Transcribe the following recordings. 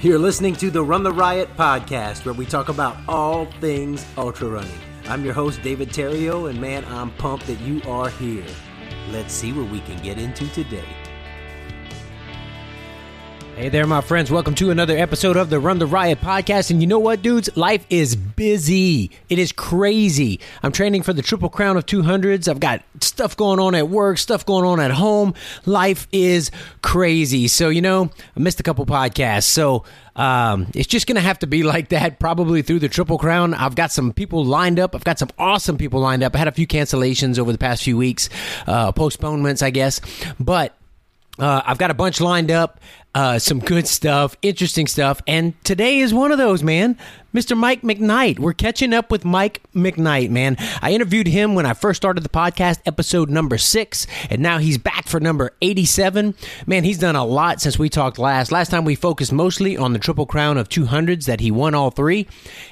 You're listening to the Run the Riot podcast, where we talk about all things ultra running. I'm your host, David Terrio, and man, I'm pumped that you are here. Let's see what we can get into today. Hey there, my friends. Welcome to another episode of the Run the Riot podcast. And you know what, dudes? Life is busy. It is crazy. I'm training for the Triple Crown of 200s. I've got stuff going on at work, stuff going on at home. Life is crazy. So, you know, I missed a couple podcasts. So, um, it's just going to have to be like that probably through the Triple Crown. I've got some people lined up. I've got some awesome people lined up. I had a few cancellations over the past few weeks, uh, postponements, I guess. But uh, I've got a bunch lined up, uh, some good stuff, interesting stuff, and today is one of those, man. Mr. Mike McKnight. We're catching up with Mike McKnight, man. I interviewed him when I first started the podcast, episode number six, and now he's back for number 87. Man, he's done a lot since we talked last. Last time we focused mostly on the Triple Crown of 200s that he won all three.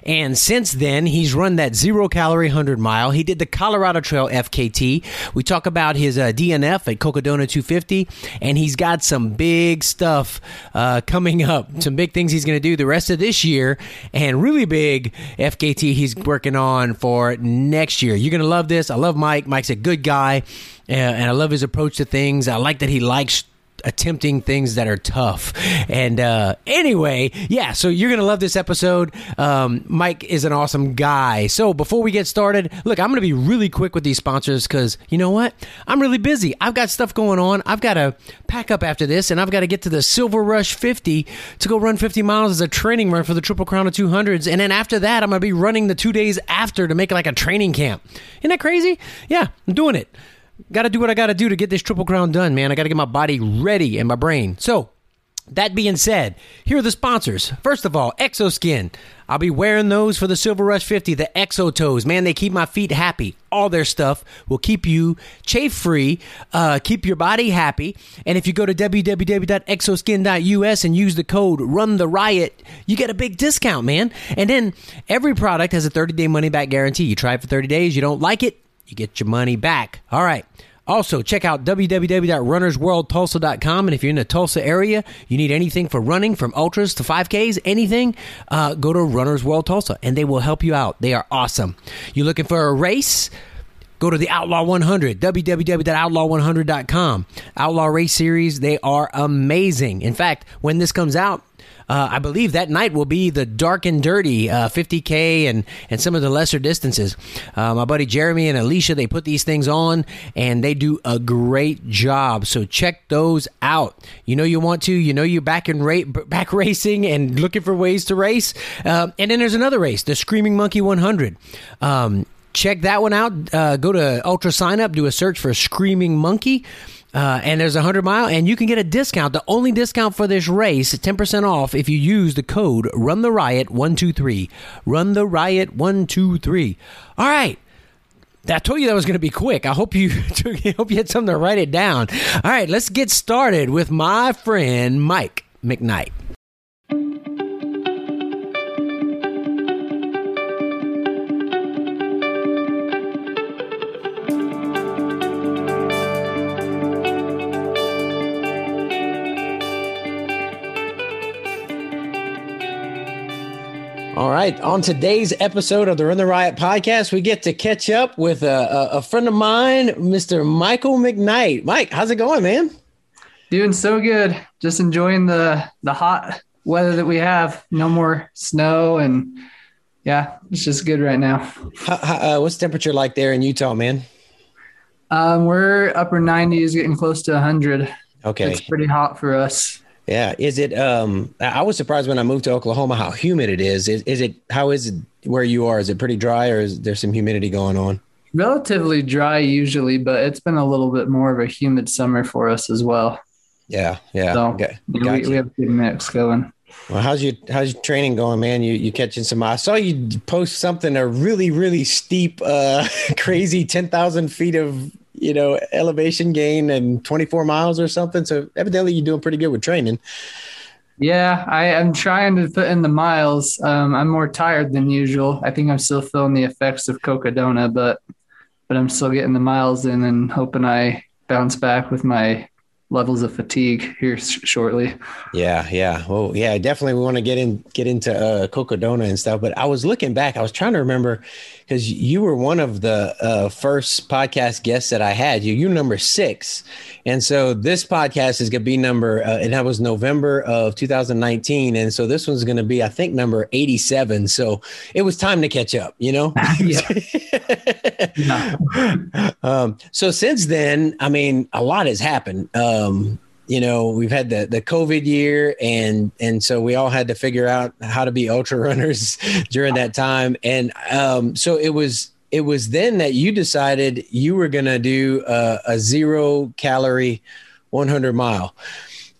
And since then, he's run that zero calorie 100 mile. He did the Colorado Trail FKT. We talk about his uh, DNF at Cocodona 250, and he's got some big stuff uh, coming up, some big things he's going to do the rest of this year. And really big FKT he's working on for next year. You're going to love this. I love Mike. Mike's a good guy, and I love his approach to things. I like that he likes attempting things that are tough. And uh, anyway, yeah, so you're going to love this episode. Um, Mike is an awesome guy. So before we get started, look, I'm going to be really quick with these sponsors because you know what? I'm really busy. I've got stuff going on. I've got to pack up after this, and I've got to get to the Silver Rush 50 to go run 50 miles as a training run for the Triple Crown of 200s. And then after that, I'm going to be running the two days after to make like a training camp. Isn't that crazy? Yeah, I'm doing it. Got to do what I got to do to get this triple crown done, man. I got to get my body ready and my brain. So, that being said, here are the sponsors. First of all, Xoskin. I'll be wearing those for the Silver Rush 50, the Exo Toes. Man, they keep my feet happy. All their stuff will keep you chafe free, uh, keep your body happy. And if you go to www.xoskin.us and use the code Run the Riot, you get a big discount, man. And then every product has a 30 day money back guarantee. You try it for 30 days, you don't like it, you get your money back. All right. Also, check out www.runnersworldtulsa.com. And if you're in the Tulsa area, you need anything for running from ultras to 5Ks, anything, uh, go to Runners World Tulsa and they will help you out. They are awesome. You're looking for a race? Go to the Outlaw 100, www.outlaw100.com. Outlaw Race Series, they are amazing. In fact, when this comes out, uh, I believe that night will be the dark and dirty uh, 50k and and some of the lesser distances. Uh, my buddy Jeremy and Alicia they put these things on and they do a great job. So check those out. You know you want to. You know you're back in ra- back racing and looking for ways to race. Uh, and then there's another race, the Screaming Monkey 100. Um, check that one out. Uh, go to Ultra Sign Up, do a search for Screaming Monkey. Uh, and there's a 100 mile, and you can get a discount. The only discount for this race, 10% off, if you use the code Run the Riot 123. Run the Riot 123. All right. I told you that was going to be quick. I hope you I hope you had something to write it down. All right, let's get started with my friend Mike McKnight. All right. On today's episode of the Run the Riot podcast, we get to catch up with a, a, friend of mine, Mr. Michael McKnight. Mike, how's it going, man? Doing so good. Just enjoying the the hot weather that we have. No more snow, and yeah, it's just good right now. How, how, uh, what's temperature like there in Utah, man? Um, we're upper 90s, getting close to 100. Okay, it's pretty hot for us. Yeah. Is it, um, I was surprised when I moved to Oklahoma how humid it is. Is, is it, how is it where you are? Is it pretty dry or is there some humidity going on? Relatively dry usually, but it's been a little bit more of a humid summer for us as well. Yeah. Yeah. So okay. we, we have a good mix going. Well, how's your how's your training going, man? You you catching some? I saw you post something a really really steep, uh, crazy ten thousand feet of you know, elevation gain and 24 miles or something. So evidently you're doing pretty good with training. Yeah, I am trying to put in the miles. Um, I'm more tired than usual. I think I'm still feeling the effects of Cocodona, but but I'm still getting the miles in and hoping I bounce back with my levels of fatigue here sh- shortly. Yeah, yeah. Well, yeah, definitely we want to get in get into uh Cocodona and stuff. But I was looking back, I was trying to remember because you were one of the uh, first podcast guests that I had. You you number six, and so this podcast is gonna be number uh, and that was November of 2019, and so this one's gonna be I think number 87. So it was time to catch up, you know. yeah. um, so since then, I mean, a lot has happened. Um, you know we've had the the covid year and and so we all had to figure out how to be ultra runners during that time. And um so it was it was then that you decided you were going to do a, a, zero calorie 100 mile.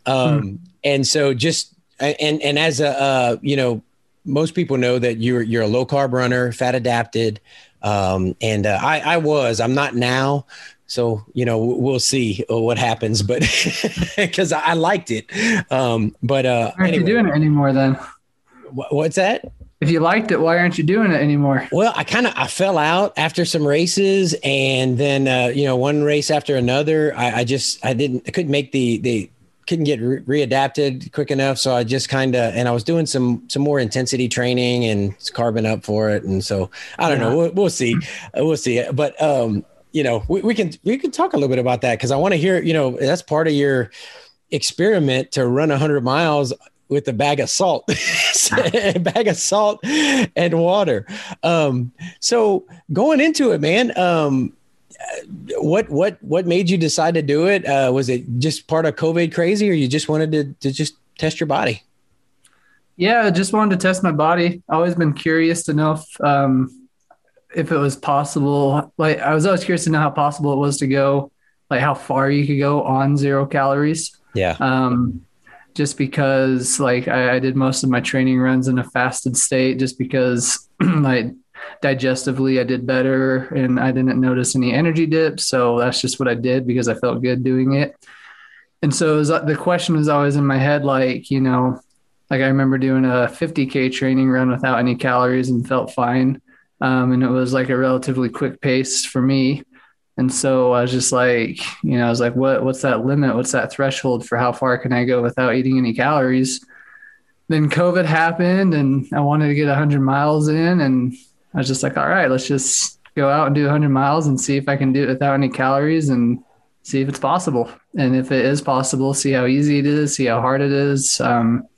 Um hmm. and so just and and as a uh you know most people know that you're you're a low carb runner fat adapted. Um and uh, i i was i'm not now so you know we'll see uh, what happens but because i liked it. Um but uh aren't anyway. you doing it anymore then? What's that? If you liked it why aren't you doing it anymore? Well i kind of i fell out after some races and then uh you know one race after another i, I just i didn't i couldn't make the the couldn't get re- readapted quick enough so i just kind of and i was doing some some more intensity training and carbon up for it and so i don't yeah. know we'll, we'll see. We'll see. But um you know, we, we can we can talk a little bit about that because I want to hear, you know, that's part of your experiment to run 100 miles with a bag of salt, a bag of salt and water. Um, so going into it, man, um, what what what made you decide to do it? Uh, was it just part of COVID crazy, or you just wanted to to just test your body? Yeah, I just wanted to test my body. Always been curious to know um, if it was possible. Like I was always curious to know how possible it was to go, like how far you could go on zero calories. Yeah. Um, just because like I, I did most of my training runs in a fasted state, just because like digestively I did better and I didn't notice any energy dips. So that's just what I did because I felt good doing it. And so was, the question was always in my head, like, you know, like I remember doing a 50K training run without any calories and felt fine. Um, and it was like a relatively quick pace for me. And so I was just like, you know, I was like, what, what's that limit? What's that threshold for how far can I go without eating any calories? Then COVID happened and I wanted to get 100 miles in. And I was just like, all right, let's just go out and do 100 miles and see if I can do it without any calories and see if it's possible. And if it is possible, see how easy it is, see how hard it is. Um,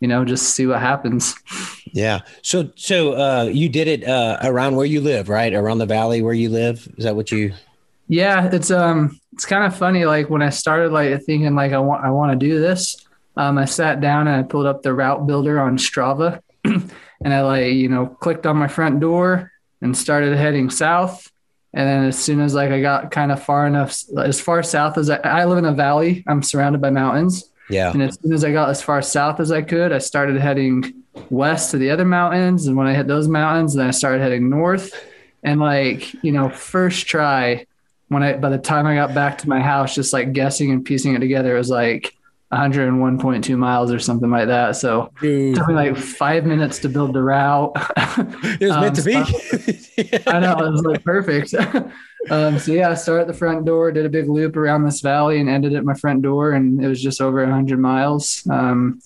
you know, just see what happens. Yeah. So, so uh, you did it uh, around where you live, right? Around the valley where you live. Is that what you? Yeah, it's um, it's kind of funny. Like when I started, like thinking, like I want, I want to do this. Um, I sat down and I pulled up the route builder on Strava, and I like, you know, clicked on my front door and started heading south. And then as soon as like I got kind of far enough, as far south as I, I live in a valley, I'm surrounded by mountains. Yeah. And as soon as I got as far south as I could, I started heading west to the other mountains. And when I hit those mountains, then I started heading north. And like, you know, first try, when I, by the time I got back to my house, just like guessing and piecing it together, it was like 101.2 miles or something like that. So Dude. it took me like five minutes to build the route. it was meant um, to be. I know it was like perfect. um, so yeah, I started at the front door, did a big loop around this valley, and ended at my front door, and it was just over 100 miles. Um,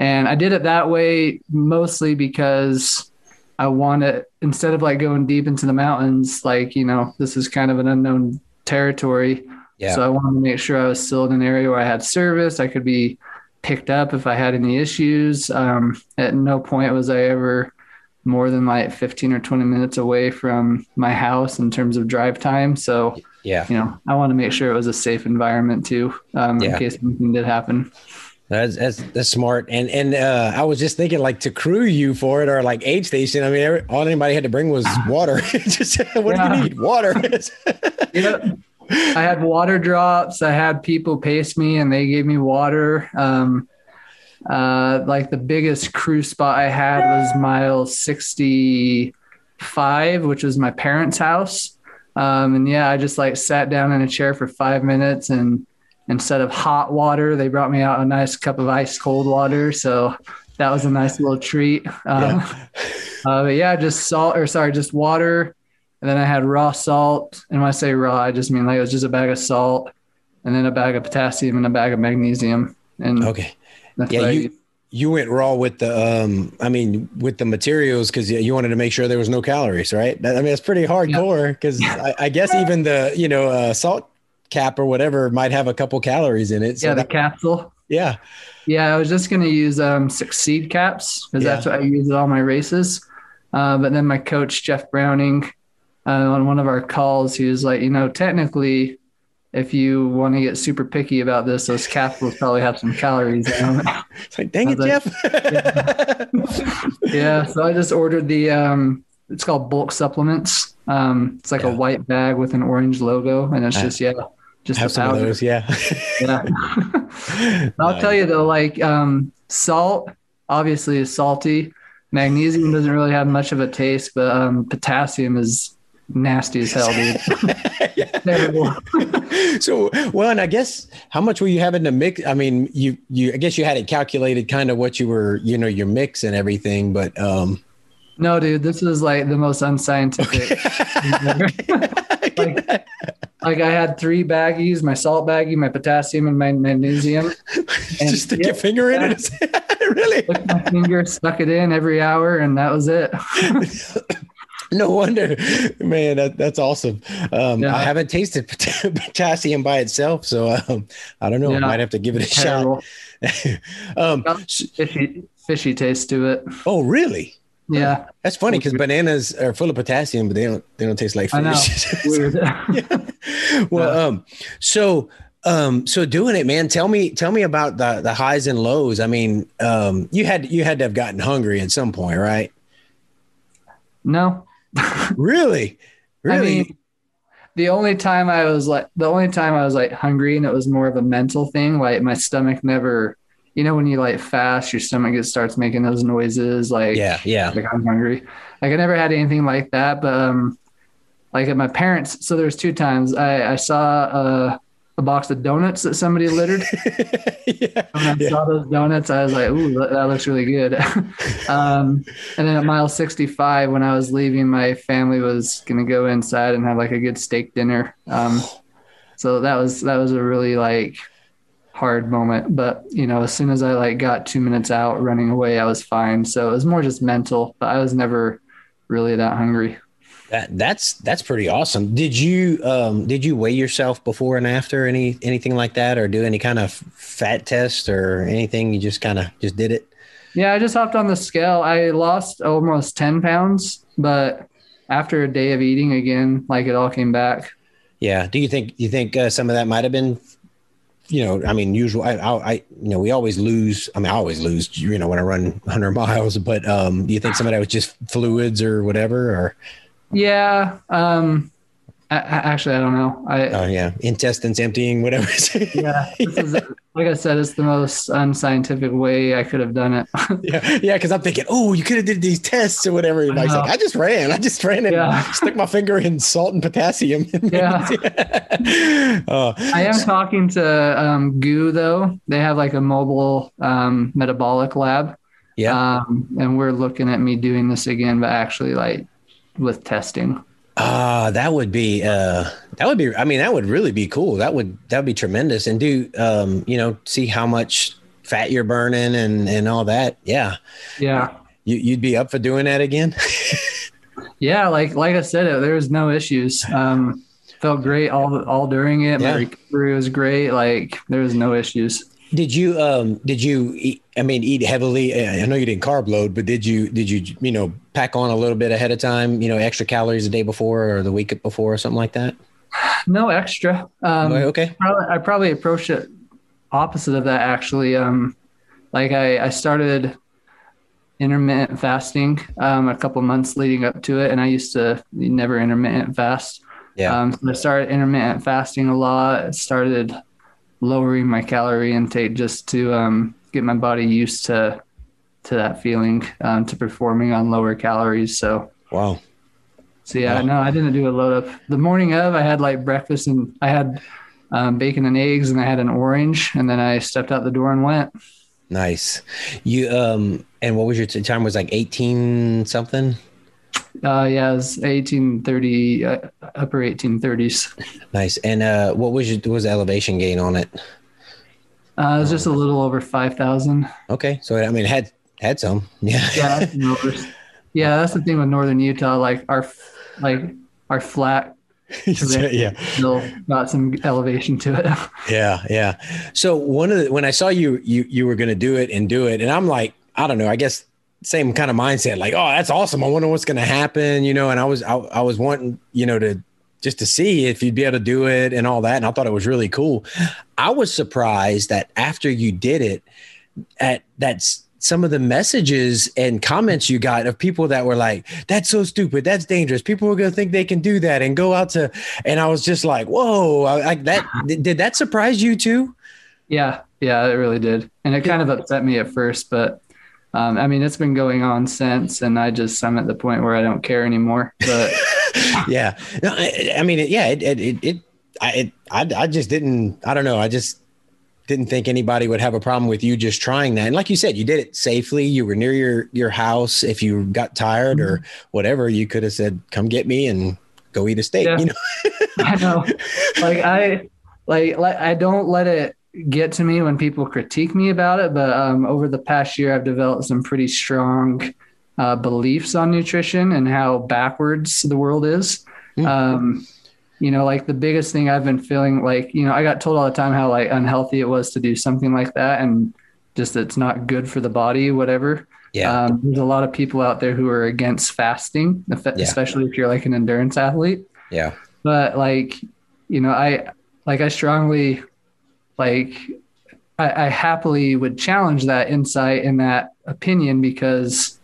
and I did it that way mostly because I wanted instead of like going deep into the mountains, like you know, this is kind of an unknown territory. Yeah. So I wanted to make sure I was still in an area where I had service. I could be picked up if I had any issues. Um, at no point was I ever more than like 15 or 20 minutes away from my house in terms of drive time. So, yeah, you know, I want to make sure it was a safe environment too, um, yeah. in case anything did happen. That's, that's that's smart. And and uh, I was just thinking like to crew you for it or like aid station. I mean, every, all anybody had to bring was water. just what yeah. do you need? Water. yeah. I had water drops. I had people pace me and they gave me water. Um, uh, like the biggest crew spot I had was mile 65, which was my parents' house. Um, and yeah, I just like sat down in a chair for five minutes and instead of hot water, they brought me out a nice cup of ice cold water. So that was a nice little treat. Um, yeah. Uh, but yeah, just salt or sorry, just water. And then I had raw salt. And when I say raw, I just mean like it was just a bag of salt and then a bag of potassium and a bag of magnesium. And Okay. Yeah, you you went raw with the um I mean with the materials because you wanted to make sure there was no calories, right? I mean it's pretty hardcore because I, I guess even the you know uh, salt cap or whatever might have a couple calories in it. So yeah, the that- capsule. yeah. Yeah, I was just gonna use um, Succeed caps because that's what I use at all my races. Uh, but then my coach Jeff Browning, uh, on one of our calls, he was like, you know, technically, if you want to get super picky about this, those capsules probably have some calories in them. It's like dang it, was Jeff. yeah, so I just ordered the um, it's called bulk supplements. Um, it's like Yeah. a white bag with an orange logo, and it's just yeah, just have some of those, yeah. Yeah. I'll tell you though, like um, salt obviously is salty. Magnesium doesn't really have much of a taste, but um, potassium is nasty as hell, dude. Terrible. so well and i guess how much were you having to mix i mean you you i guess you had it calculated kind of what you were you know your mix and everything but um No, dude, this is like the most unscientific. like, like I had three baggies: my salt baggie, my potassium, and my magnesium. just stick yeah, your finger in it really my finger, stuck it in every hour, and that was it. no wonder man that, that's awesome um Yeah. i haven't tasted pot- potassium by itself so um i don't know i might have to give it a Terrible. shot um fishy, fishy taste to it. oh really Yeah, that's funny because bananas are full of potassium but they don't they don't taste like fish. I know. Weird. well um so um so doing it man tell me tell me about the the highs and lows i mean um you had you had to have gotten hungry at some point right no, really really I mean, the only time I was like, the only time I was like hungry, and it was more of a mental thing. Like my stomach never, you know, when you like fast, your stomach just starts making those noises. Like, yeah yeah like I'm hungry. Like I never had anything like that, but um, like at my parents. So there's two times I I saw a, a box of donuts that somebody littered. yeah, When I yeah. saw those donuts, I was like, "Ooh, that, looks really good." um, and then at mile 65, when I was leaving, my family was gonna go inside and have like a good steak dinner. Um, so that was that was a really like hard moment. But you know, as soon as I like got two minutes out running away, I was fine. So it was more just mental. But I was never really that hungry. That that's that's pretty awesome. Did you um did you weigh yourself before and after any anything like that or do any kind of fat test or anything? You just kind of just did it. Yeah, I just hopped on the scale. I lost almost 10 pounds, but after a day of eating again, like it all came back. Yeah. Do you think you think uh, some of that might have been, you know, I mean, usual. I, I, I, you know, we always lose. I mean, I always lose. You know, when I run 100 miles. But um, do you think some of that was just fluids or whatever? Or Yeah. Um, I, I, actually, I don't know. I, oh yeah, intestines emptying, whatever. yeah, this is, like I said, it's the most unscientific way I could have done it. yeah, yeah. Because I'm thinking, oh, you could have did these tests or whatever. And I was like, I just ran. I just ran and Yeah. stuck my finger in salt and potassium. Yeah. oh, I am talking to um, GU though. They have like a mobile um, metabolic lab. yeah. Um, and we're looking at me doing this again, but actually like with testing. Ah, that would be uh that would be I mean that would really be cool. That would that would be tremendous and do um you know see how much fat you're burning and and all that. Yeah. Yeah. You you'd be up for doing that again? Yeah. Like, like I said, there was no issues. Um, felt great all, all during it. Yeah. My recovery was great. Like there was no issues. Did you um did you eat, I mean eat heavily? I know you didn't carb load, but did you did you you know pack on a little bit ahead of time, you know, extra calories the day before or the week before or something like that? No extra. Um, okay. probably, I probably approached it opposite of that actually. Um, like I, I started intermittent fasting um, a couple months leading up to it, and I used to never intermittent fast. Yeah. Um, so I started intermittent fasting a lot. Started lowering my calorie intake just to um, get my body used to to that feeling, um, to performing on lower calories. So wow. so yeah, Wow. no, I didn't do a load of the morning of. I had like breakfast and I had um, bacon and eggs and I had an orange, and then I stepped out the door and went. Nice. You um and what was your time was like 18 something? Uh, yeah, it was 1830, uh, upper 1830s. Nice. And uh, what was your was the elevation gain on it? Uh, it was just a little over 5,000. Okay, so I mean, it had had some. Yeah. Yeah, that's yeah, that's the thing with northern Utah. Like our like our flat yeah. still got some elevation to it. Yeah, yeah. So one of the when I saw you you you were going to do it and do it, and I'm like, I don't know. I guess same kind of mindset. Like, oh, that's awesome. I wonder what's going to happen, you know. And I was I, I was wanting you know to just to see if you'd be able to do it and all that. And I thought it was really cool. I was surprised that after you did it, at that's some of the messages and comments you got of people that were like, "That's so stupid. That's dangerous. People are going to think they can do that and go out to." And I was just like, "Whoa!" I, that did that surprise you too? Yeah, yeah, it really did, and it kind of upset me at first, but um, I mean, it's been going on since, and I just I'm at the point where I don't care anymore. But yeah, no, I, I, mean, yeah, it it it, it I, it, I I just didn't. I don't know. I just didn't think anybody would have a problem with you just trying that. And like you said, you did it safely. You were near your your house. If you got tired mm-hmm. or whatever, you could have said, "Come get me and go eat a steak." Yeah. You know, I know. Like I like like I don't let it get to me when people critique me about it. But um, over the past year, I've developed some pretty strong uh, beliefs on nutrition and how backwards the world is. Mm-hmm. Um, you know, like the biggest thing I've been feeling like, you know, I got told all the time how like unhealthy it was to do something like that and just it's not good for the body, whatever. Yeah. Um, there's a lot of people out there who are against fasting, especially yeah. if you're like an endurance athlete. Yeah. But like, you know, I like I strongly like I, I happily would challenge that insight and that opinion because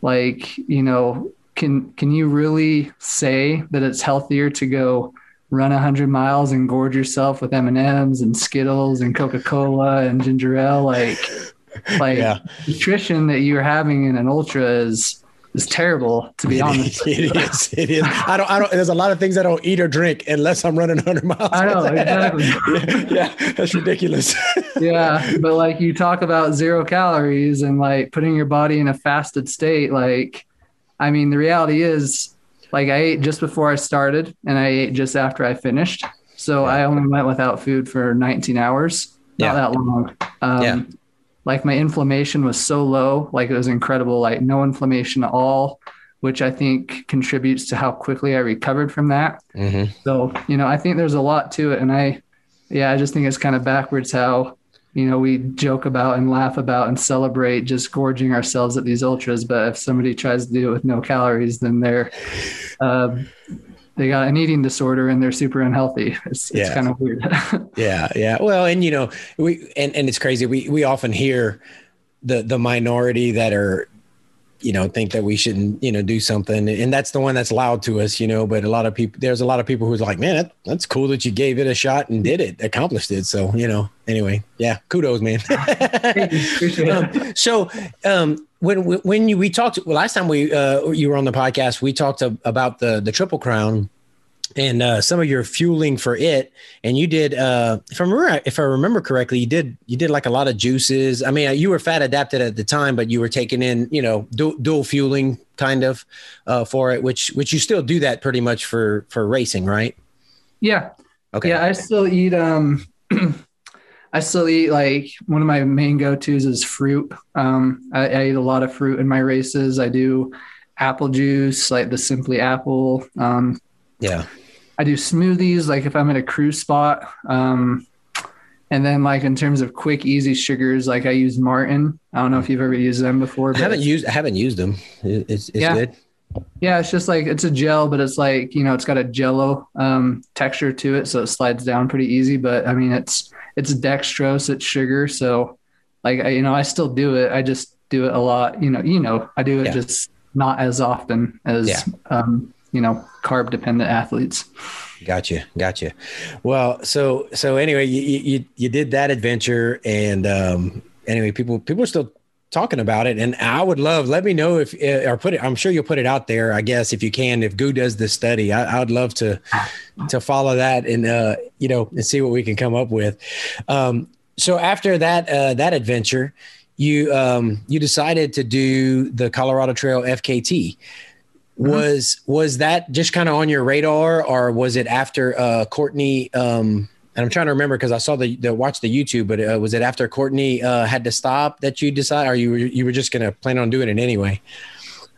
like, you know, can can you really say that it's healthier to go run 100 miles and gorge yourself with m&ms and skittles and coca-cola and ginger ale like like yeah. nutrition that you're having in an ultra is is terrible to be honest. it is. It is. I don't. I don't. There's a lot of things I don't eat or drink unless I'm running 100 miles. I know exactly. yeah, yeah, that's ridiculous. yeah, but like you talk about zero calories and like putting your body in a fasted state, like I mean, the reality is, like, I ate just before I started and I ate just after I finished. So. I only went without food for 19 hours, not yeah. that long. Um, yeah. Like, my inflammation was so low, like, it was incredible, like, no inflammation at all, which I think contributes to how quickly I recovered from that. Mm-hmm. So, you know, I think there's a lot to it. And I, yeah, I just think it's kind of backwards how you know, we joke about and laugh about and celebrate just gorging ourselves at these ultras. But if somebody tries to do it with no calories, then they're, uh, they got an eating disorder and they're super unhealthy. It's, yeah. it's kind of weird. yeah. Yeah. Well, and you know, we, and, and it's crazy. We, we often hear the, the minority that are, you know think that we shouldn't you know do something and that's the one that's loud to us you know but a lot of people there's a lot of people who's like man that, that's cool that you gave it a shot and did it accomplished it so you know anyway yeah kudos man um, so um when when you we talked well, last time we uh you were on the podcast we talked about the the triple crown and uh, some of your fueling for it. And you did, uh, if I remember, if I remember correctly, you did you did like a lot of juices. I mean, you were fat adapted at the time, but you were taking in, you know, dual, dual fueling kind of uh, for it, which which you still do that pretty much for for racing, right? Yeah. Okay. Yeah, I still eat. Um, I still eat like one of my main go tos is fruit. Um, I, I eat a lot of fruit in my races. I do apple juice, like the Simply Apple. Um, yeah. I do smoothies, like if I'm at a cruise spot. Um, and then like in terms of quick, easy sugars, like I use Maurten. I don't know if you've ever used them before. I haven't used, I haven't used them. It's, it's yeah. good. Yeah, it's just like it's a gel, but it's like you know it's got a jello um, texture to it, so it slides down pretty easy. But I mean, it's it's dextrose, it's sugar, so like I, you know I still do it. I just do it a lot. You know, you know I do it yeah. just not as often as yeah. um, you know carb dependent athletes gotcha gotcha well so so anyway you you, you did that adventure and um anyway people people are still talking about it and i would love let me know if eh, or put it i'm sure you'll put it out there i guess if you can if GU does this study I, would love to to follow that and uh you know and see what we can come up with um so after that uh that adventure you um you decided to do the colorado trail fkt was was that just kind of on your radar, or was it after uh, Courtney? Um, and I'm trying to remember because I saw the, the watch the YouTube, but uh, was it after Courtney uh, had to stop that you decide, or you were, you were just gonna plan on doing it anyway?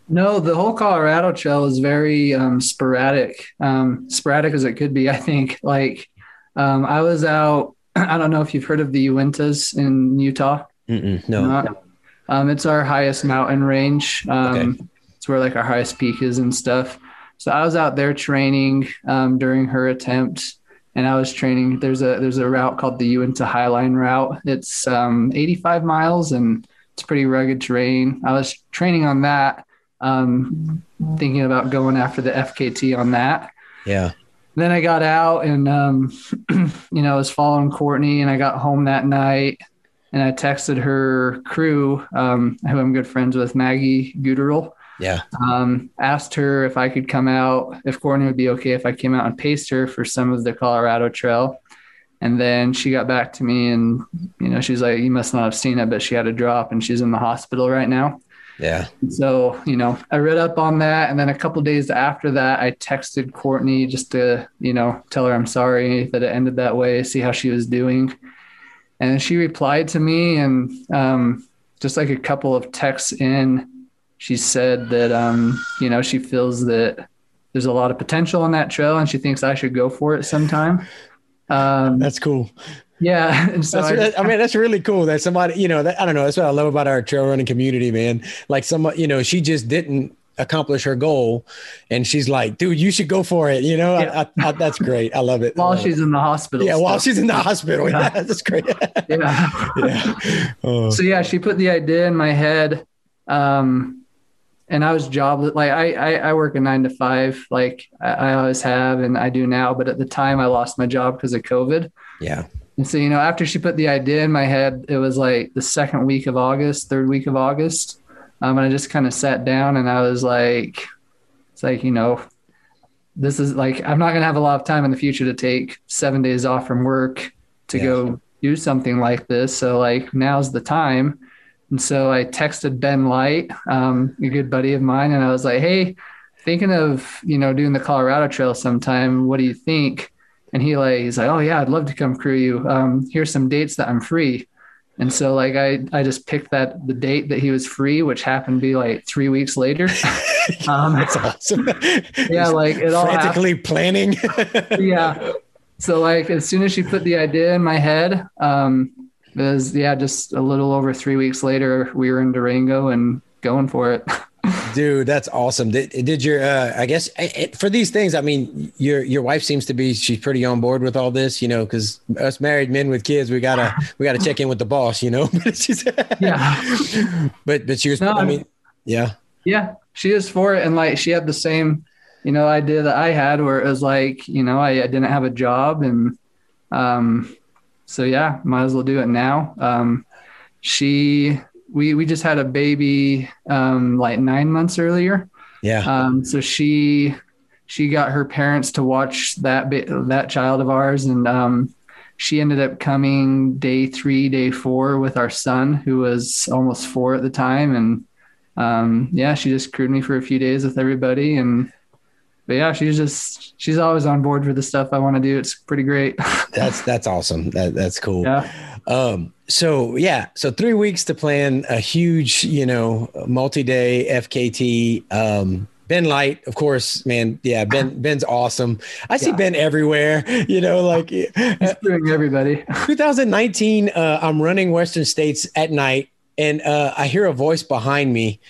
No, the whole Colorado trail is very um, sporadic, um, sporadic as it could be. I think. Like, um, I was out. I don't know if you've heard of the Uintas in Utah. Mm-mm, no. Not, um, it's our highest mountain range. Um, Okay. It's where like our highest peak is and stuff. So I was out there training um, during her attempt, and I was training. There's a there's a route called the Uinta Highline route. It's um, 85 miles and it's pretty rugged terrain. I was training on that, um, thinking about going after the FKT on that Yeah. then I got out and um, you know, I was following Courtney and I got home that night and I texted her crew, um, who I'm good friends with, Maggie Guterl. Yeah. Um, asked her if I could come out, if Courtney would be okay if I came out and paced her for some of the Colorado Trail. And then she got back to me and, you know, she's like, you must not have seen it, but she had a drop and she's in the hospital right now. Yeah. So, you know, I read up on that. And then a couple days after that, I texted Courtney just to, you know, tell her I'm sorry that it ended that way, see how she was doing. And she replied to me. And um, just like a couple of texts in, she said that, um, you know, she feels that there's a lot of potential on that trail and she thinks I should go for it sometime. Um, That's cool. yeah. So I, that- I mean, that's really cool that somebody, you know, that, I don't know. That's what I love about our trail running community, man. Like some, you know, she just didn't accomplish her goal and she's like, dude, you should go for it. You know, Yeah. I, I, that's great. I love it. While love it. she's in the hospital. yeah, while she's in the hospital. Yeah, that's great. yeah. yeah. Oh, so yeah, she put the idea in my head. Um, and I was jobless. Like I, I, I work a nine to five, like I, I always have, and I do now. But at the time, I lost my job because of COVID. yeah. And so, you know, after she put the idea in my head, it was like the second week of August, third week of August. Um, and I just kind of sat down and I was like, it's like, you know, this is like, I'm not going to have a lot of time in the future to take seven days off from work to Yeah. go do something like this. So, like, now's the time. And so I texted Ben Light, um, a good buddy of mine, and I was like, hey, thinking of, you know, doing the Colorado Trail sometime. What do you think? And he like he's like, oh yeah, I'd love to come crew you. Um, here's some dates that I'm free. And so like I I just picked that the date that he was free, which happened to be like three weeks later. um, That's awesome. yeah, like it all frantically planning. Yeah. So like as soon as she put the idea in my head, um, it was yeah, just a little over three weeks later, we were in Durango and going for it. Dude, that's awesome. Did, did your, uh, I guess eh, for these things, I mean, your, your wife seems to be, she's pretty on board with all this, you know, cause us married men with kids, we gotta, we gotta check in with the boss, you know, but she's, Yeah. but, but she was, No, I mean, yeah, Yeah, she is for it, and like she had the same, you know, idea that I had, where it was like, you know, I, I didn't have a job, and um, so yeah, might as well do it now. Um, she, we we just had a baby, um, like nine months earlier, yeah, um, so she she got her parents to watch that ba- that child of ours, and um, she ended up coming day three, day four with our son, who was almost four at the time, and um, yeah, she just crewed me for a few days with everybody, and but yeah, she's just she's always on board for the stuff I want to do. It's pretty great. that's, that's awesome. That, that's cool. yeah, Um, so yeah, so three weeks to plan a huge, you know, multi-day FKT. Um, Ben Light, of course, man. Yeah, Ben. Ben's awesome. I see Yeah. Ben everywhere. You know, like he's crewing everybody. 2019. Uh, I'm running Western States at night, and uh, I hear a voice behind me,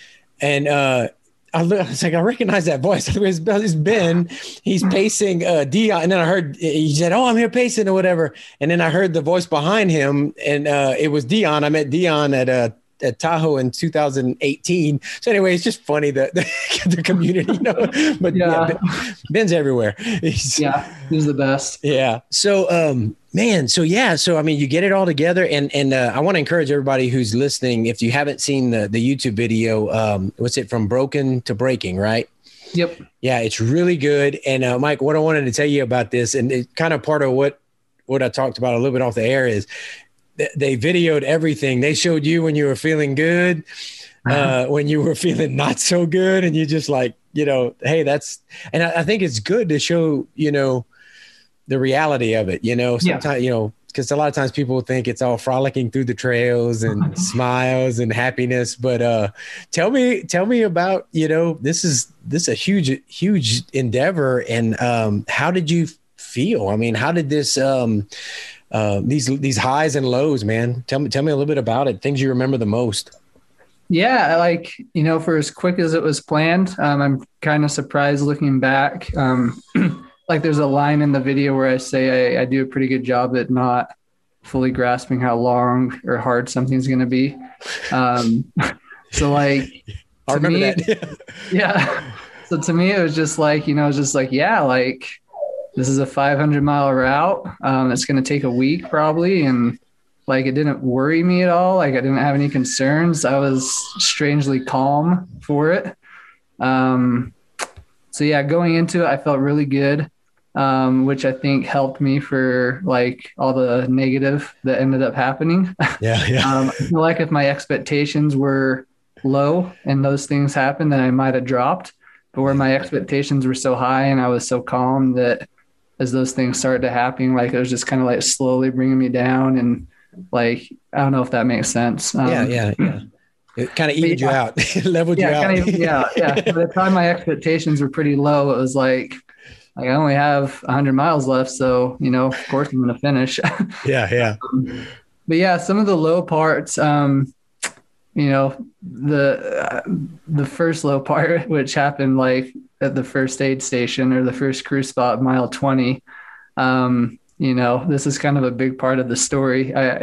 and uh, I, look, was like, I recognize that voice. It's Ben. He's pacing uh, Dion, and then I heard he said, "Oh, I'm here pacing or whatever." And then I heard the voice behind him, and uh, it was Dion. I met Dion at uh, at Tahoe in 2018. So anyway, it's just funny that the, community, you know. But yeah, Yeah. Ben- Ben's everywhere. He's, yeah, he's the best. yeah. So, um, man, so yeah, so I mean, you get it all together, and and uh, I want to encourage everybody who's listening. If you haven't seen the the YouTube video, um, what's it from broken to breaking, right? Yep. Yeah, it's really good. And uh, Mike, what I wanted to tell you about this, and it kind of part of what what I talked about a little bit off the air is th- they videoed everything. They showed you when you were feeling good, uh, when you were feeling not so good, and you just like you know, hey, that's, and I, I, think it's good to show, you know, the reality of it, you know, sometimes, yeah. you know, because a lot of times people think it's all frolicking through the trails and smiles and happiness. But uh, tell me, tell me about, you know, this is, this is a huge, huge endeavor. And um, how did you feel? I mean, how did this, um, uh, these, these highs and lows, man, tell me, tell me a little bit about it. Things you remember the most. Yeah, like you know, for as quick as it was planned, um, I'm kind of surprised looking back. Um, like there's a line in the video where I say I, I, do a pretty good job at not fully grasping how long or hard something's going to be. Um, so like, I remember me, that. yeah. So to me, it was just like you know, it's just like yeah, like this is a 500 mile route. Um, it's going to take a week probably, and like it didn't worry me at all. Like I didn't have any concerns. I was strangely calm for it. Um, so yeah, going into it, I felt really good, um, which I think helped me for like all the negative that ended up happening. Yeah, yeah. um, I feel like if my expectations were low and those things happened, then I might have dropped. But where my expectations were so high and I was so calm that as those things started to happen, like it was just kind of like slowly bringing me down and like, I don't know if that makes sense. Um, yeah, yeah, yeah. It kind of evened yeah, you out, leveled yeah, you out. Of, yeah, yeah. By the time my expectations were pretty low, it was like, like I only have 100 miles left, so you know, of course, I'm going to finish. yeah, yeah. Um, but yeah, some of the low parts, um, you know, the uh, the first low part, which happened like at the first aid station or the first crew spot, mile 20. Um, you know this is kind of a big part of the story. I,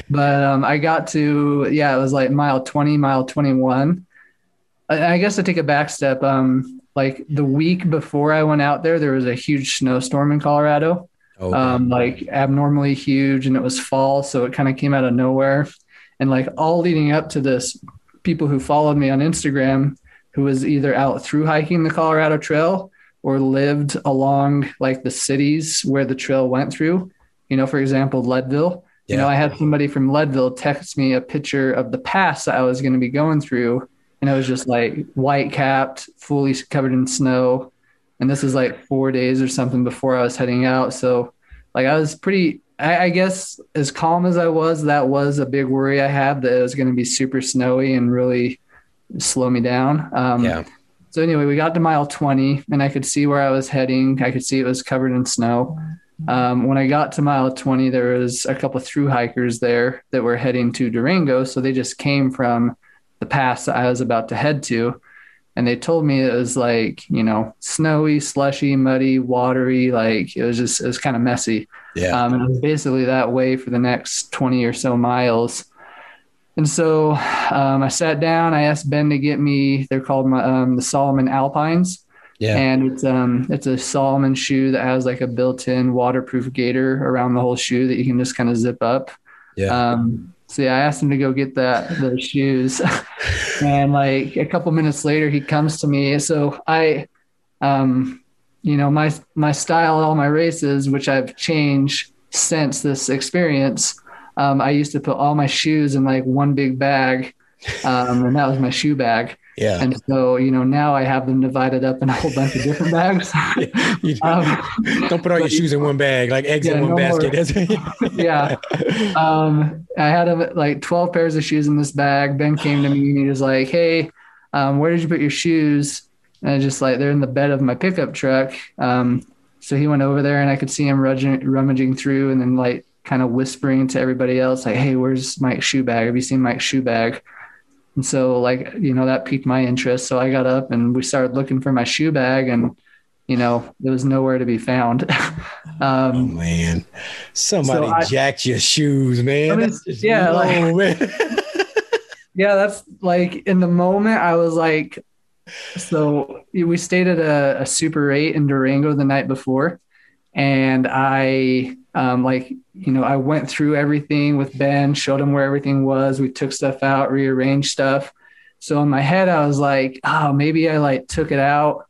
but um, i got to yeah it was like mile 20 mile 21 I, I, guess to take a back step um, like the week before i went out there there was a huge snowstorm in colorado. Oh, um, like abnormally huge and it was fall so it kind of came out of nowhere. And like all leading up to this people who followed me on instagram who was either out through hiking the colorado trail or lived along like the cities where the trail went through. You know, for example, Leadville. Yeah. You know, I had somebody from Leadville text me a picture of the pass that I was going to be going through, and it was just like white capped, fully covered in snow. And this is like four days or something before I was heading out. So, like, I was pretty, I, I guess, as calm as I was, that was a big worry I had that it was going to be super snowy and really slow me down. Um, yeah so anyway, we got to mile 20 and I could see where I was heading. I could see it was covered in snow. Um, when I got to mile 20, there was a couple through hikers there that were heading to Durango. So they just came from the pass that I was about to head to. And they told me it was like, you know, snowy, slushy, muddy, watery. Like it was just, it was kind of messy. Yeah. Um, and it was basically that way for the next 20 or so miles. And so um, I sat down. I asked Ben to get me. They're called my, um, the Salomon Alpines. Yeah. And it's um it's a Salomon shoe that has like a built-in waterproof gaiter around the whole shoe that you can just kind of zip up. Yeah. Um, so yeah, I asked him to go get that those shoes, and like a couple minutes later, he comes to me. So I, um, you know, my my style all my races, which I've changed since this experience, um, I used to put all my shoes in like one big bag, um, and that was my shoe bag. Yeah. And so, you know, now I have them divided up in a whole bunch of different bags. um, Don't put all your shoes in one bag, like eggs yeah, in one no basket. yeah. Um, I had like 12 pairs of shoes in this bag. Ben came to me and he was like, Hey, um, where did you put your shoes? And I just like, they're in the bed of my pickup truck. Um, so he went over there and I could see him rummaging, rummaging through and then like kind of whispering to everybody else, like, "Hey, where's Mike's shoe bag? Have you seen Mike's shoe bag?" And so, like, you know, that piqued my interest. So I got up and we started looking for my shoe bag, and you know, it was nowhere to be found. um, oh man, somebody so I, jacked your shoes, man. I mean, yeah, low, like, man. yeah, that's like in the moment I was like, so we stayed at a, a Super Eight in Durango the night before, and I um, like you know i went through everything with ben showed him where everything was we took stuff out rearranged stuff so in my head i was like oh maybe i like took it out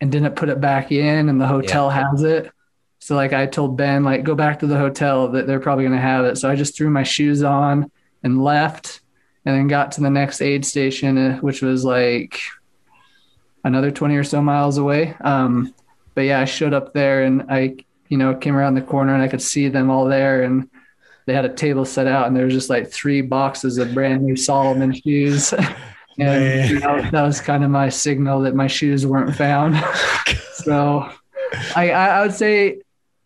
and didn't put it back in and the hotel yeah. has it so like i told ben like go back to the hotel that they're probably going to have it so i just threw my shoes on and left and then got to the next aid station uh, which was like another 20 or so miles away. Um, but yeah, I showed up there and I, you know, came around the corner and I could see them all there and they had a table set out and there was just like three boxes of brand new Salomon shoes. and you know, that was kind of my signal that my shoes weren't found. so I, I would say,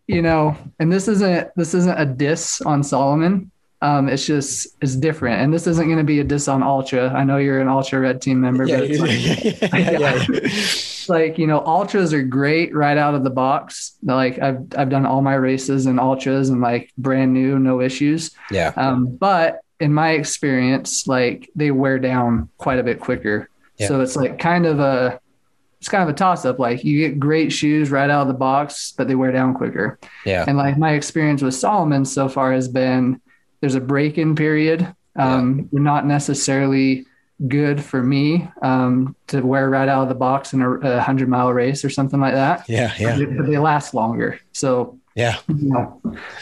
you know, and this isn't this isn't a diss on Salomon. Um, it's just it's different, and this isn't going to be a diss on Altra. I know you're an Altra Red Team member, yeah, but it's like, yeah, yeah. like you know, Altras are great right out of the box. Like I've I've done all my races and Altras and like brand new, no issues. Yeah. Um, but in my experience, like they wear down quite a bit quicker. Yeah. So it's like kind of a it's kind of a toss up. Like you get great shoes right out of the box, but they wear down quicker. Yeah. And like my experience with Salomon so far has been there's a break in period. Um, yeah. Not necessarily good for me um, to wear right out of the box in a, a, hundred mile race or something like that. Yeah, yeah. But they, but they last longer. So yeah, you know,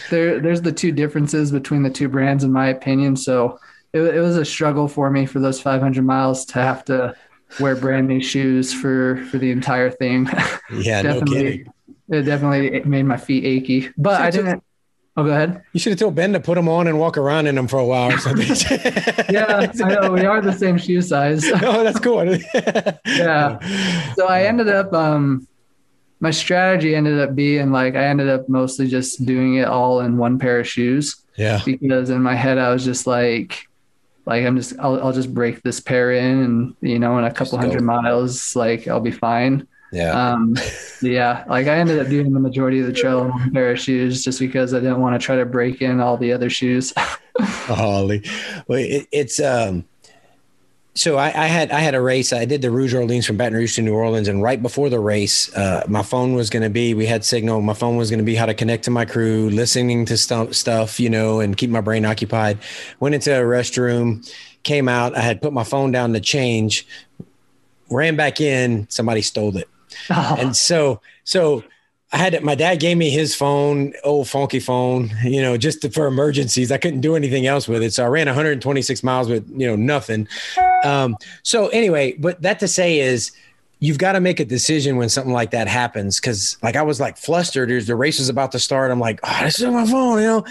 there there's the two differences between the two brands, in my opinion. So it, it was a struggle for me for those 500 miles to have to wear brand new shoes for for the entire thing. Yeah, definitely. No kidding. It definitely made my feet achy, but I didn't. Oh, go ahead. You should have told Ben to put them on and walk around in them for a while or something. yeah, I know we are the same shoe size. oh, that's cool. yeah. So I ended up, um, my strategy ended up being like I ended up mostly just doing it all in one pair of shoes. Yeah. Because in my head I was just like, like I'm just I'll, I'll just break this pair in, and you know, in a couple hundred miles, like I'll be fine. Yeah. Um, yeah. Like I ended up doing the majority of the trail in one pair of shoes just because I didn't want to try to break in all the other shoes. Holly, well, it, it's um. So I, I, had I had a race. I did the Rouge Orleans from Baton Rouge to New Orleans, and right before the race, uh, my phone was going to be. We had signal. My phone was going to be how to connect to my crew, listening to st- stuff, you know, and keep my brain occupied. Went into a restroom, came out. I had put my phone down to change, ran back in. Somebody stole it. Oh. And so, so I had it, my dad gave me his phone, old funky phone, you know, just to, for emergencies. I couldn't do anything else with it. So I ran 126 miles with, you know, nothing. Um, so anyway, but that to say is you've got to make a decision when something like that happens. Cause like I was like flustered. There's the race was about to start. I'm like, oh, this is my phone, you know?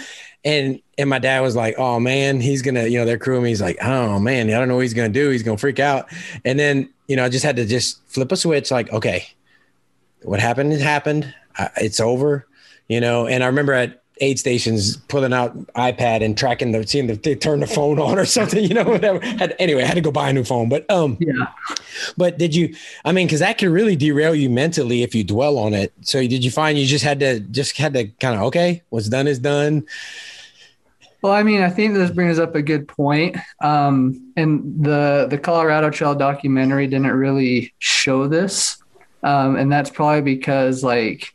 And and my dad was like, "Oh man, he's gonna, you know, they're crewing me." He's like, "Oh man, I don't know what he's gonna do. He's gonna freak out." And then, you know, I just had to just flip a switch. Like, okay, what happened? It happened. It's over. You know. And I remember at aid stations pulling out iPad and tracking the seeing if they turn the phone on or something. You know, whatever. Had, anyway, I had to go buy a new phone. But um, yeah. But did you? I mean, because that can really derail you mentally if you dwell on it. So did you find you just had to just had to kind of okay, what's done is done well, I mean, I think this brings up a good point. Um, and the the Colorado Trail documentary didn't really show this, um, and that's probably because like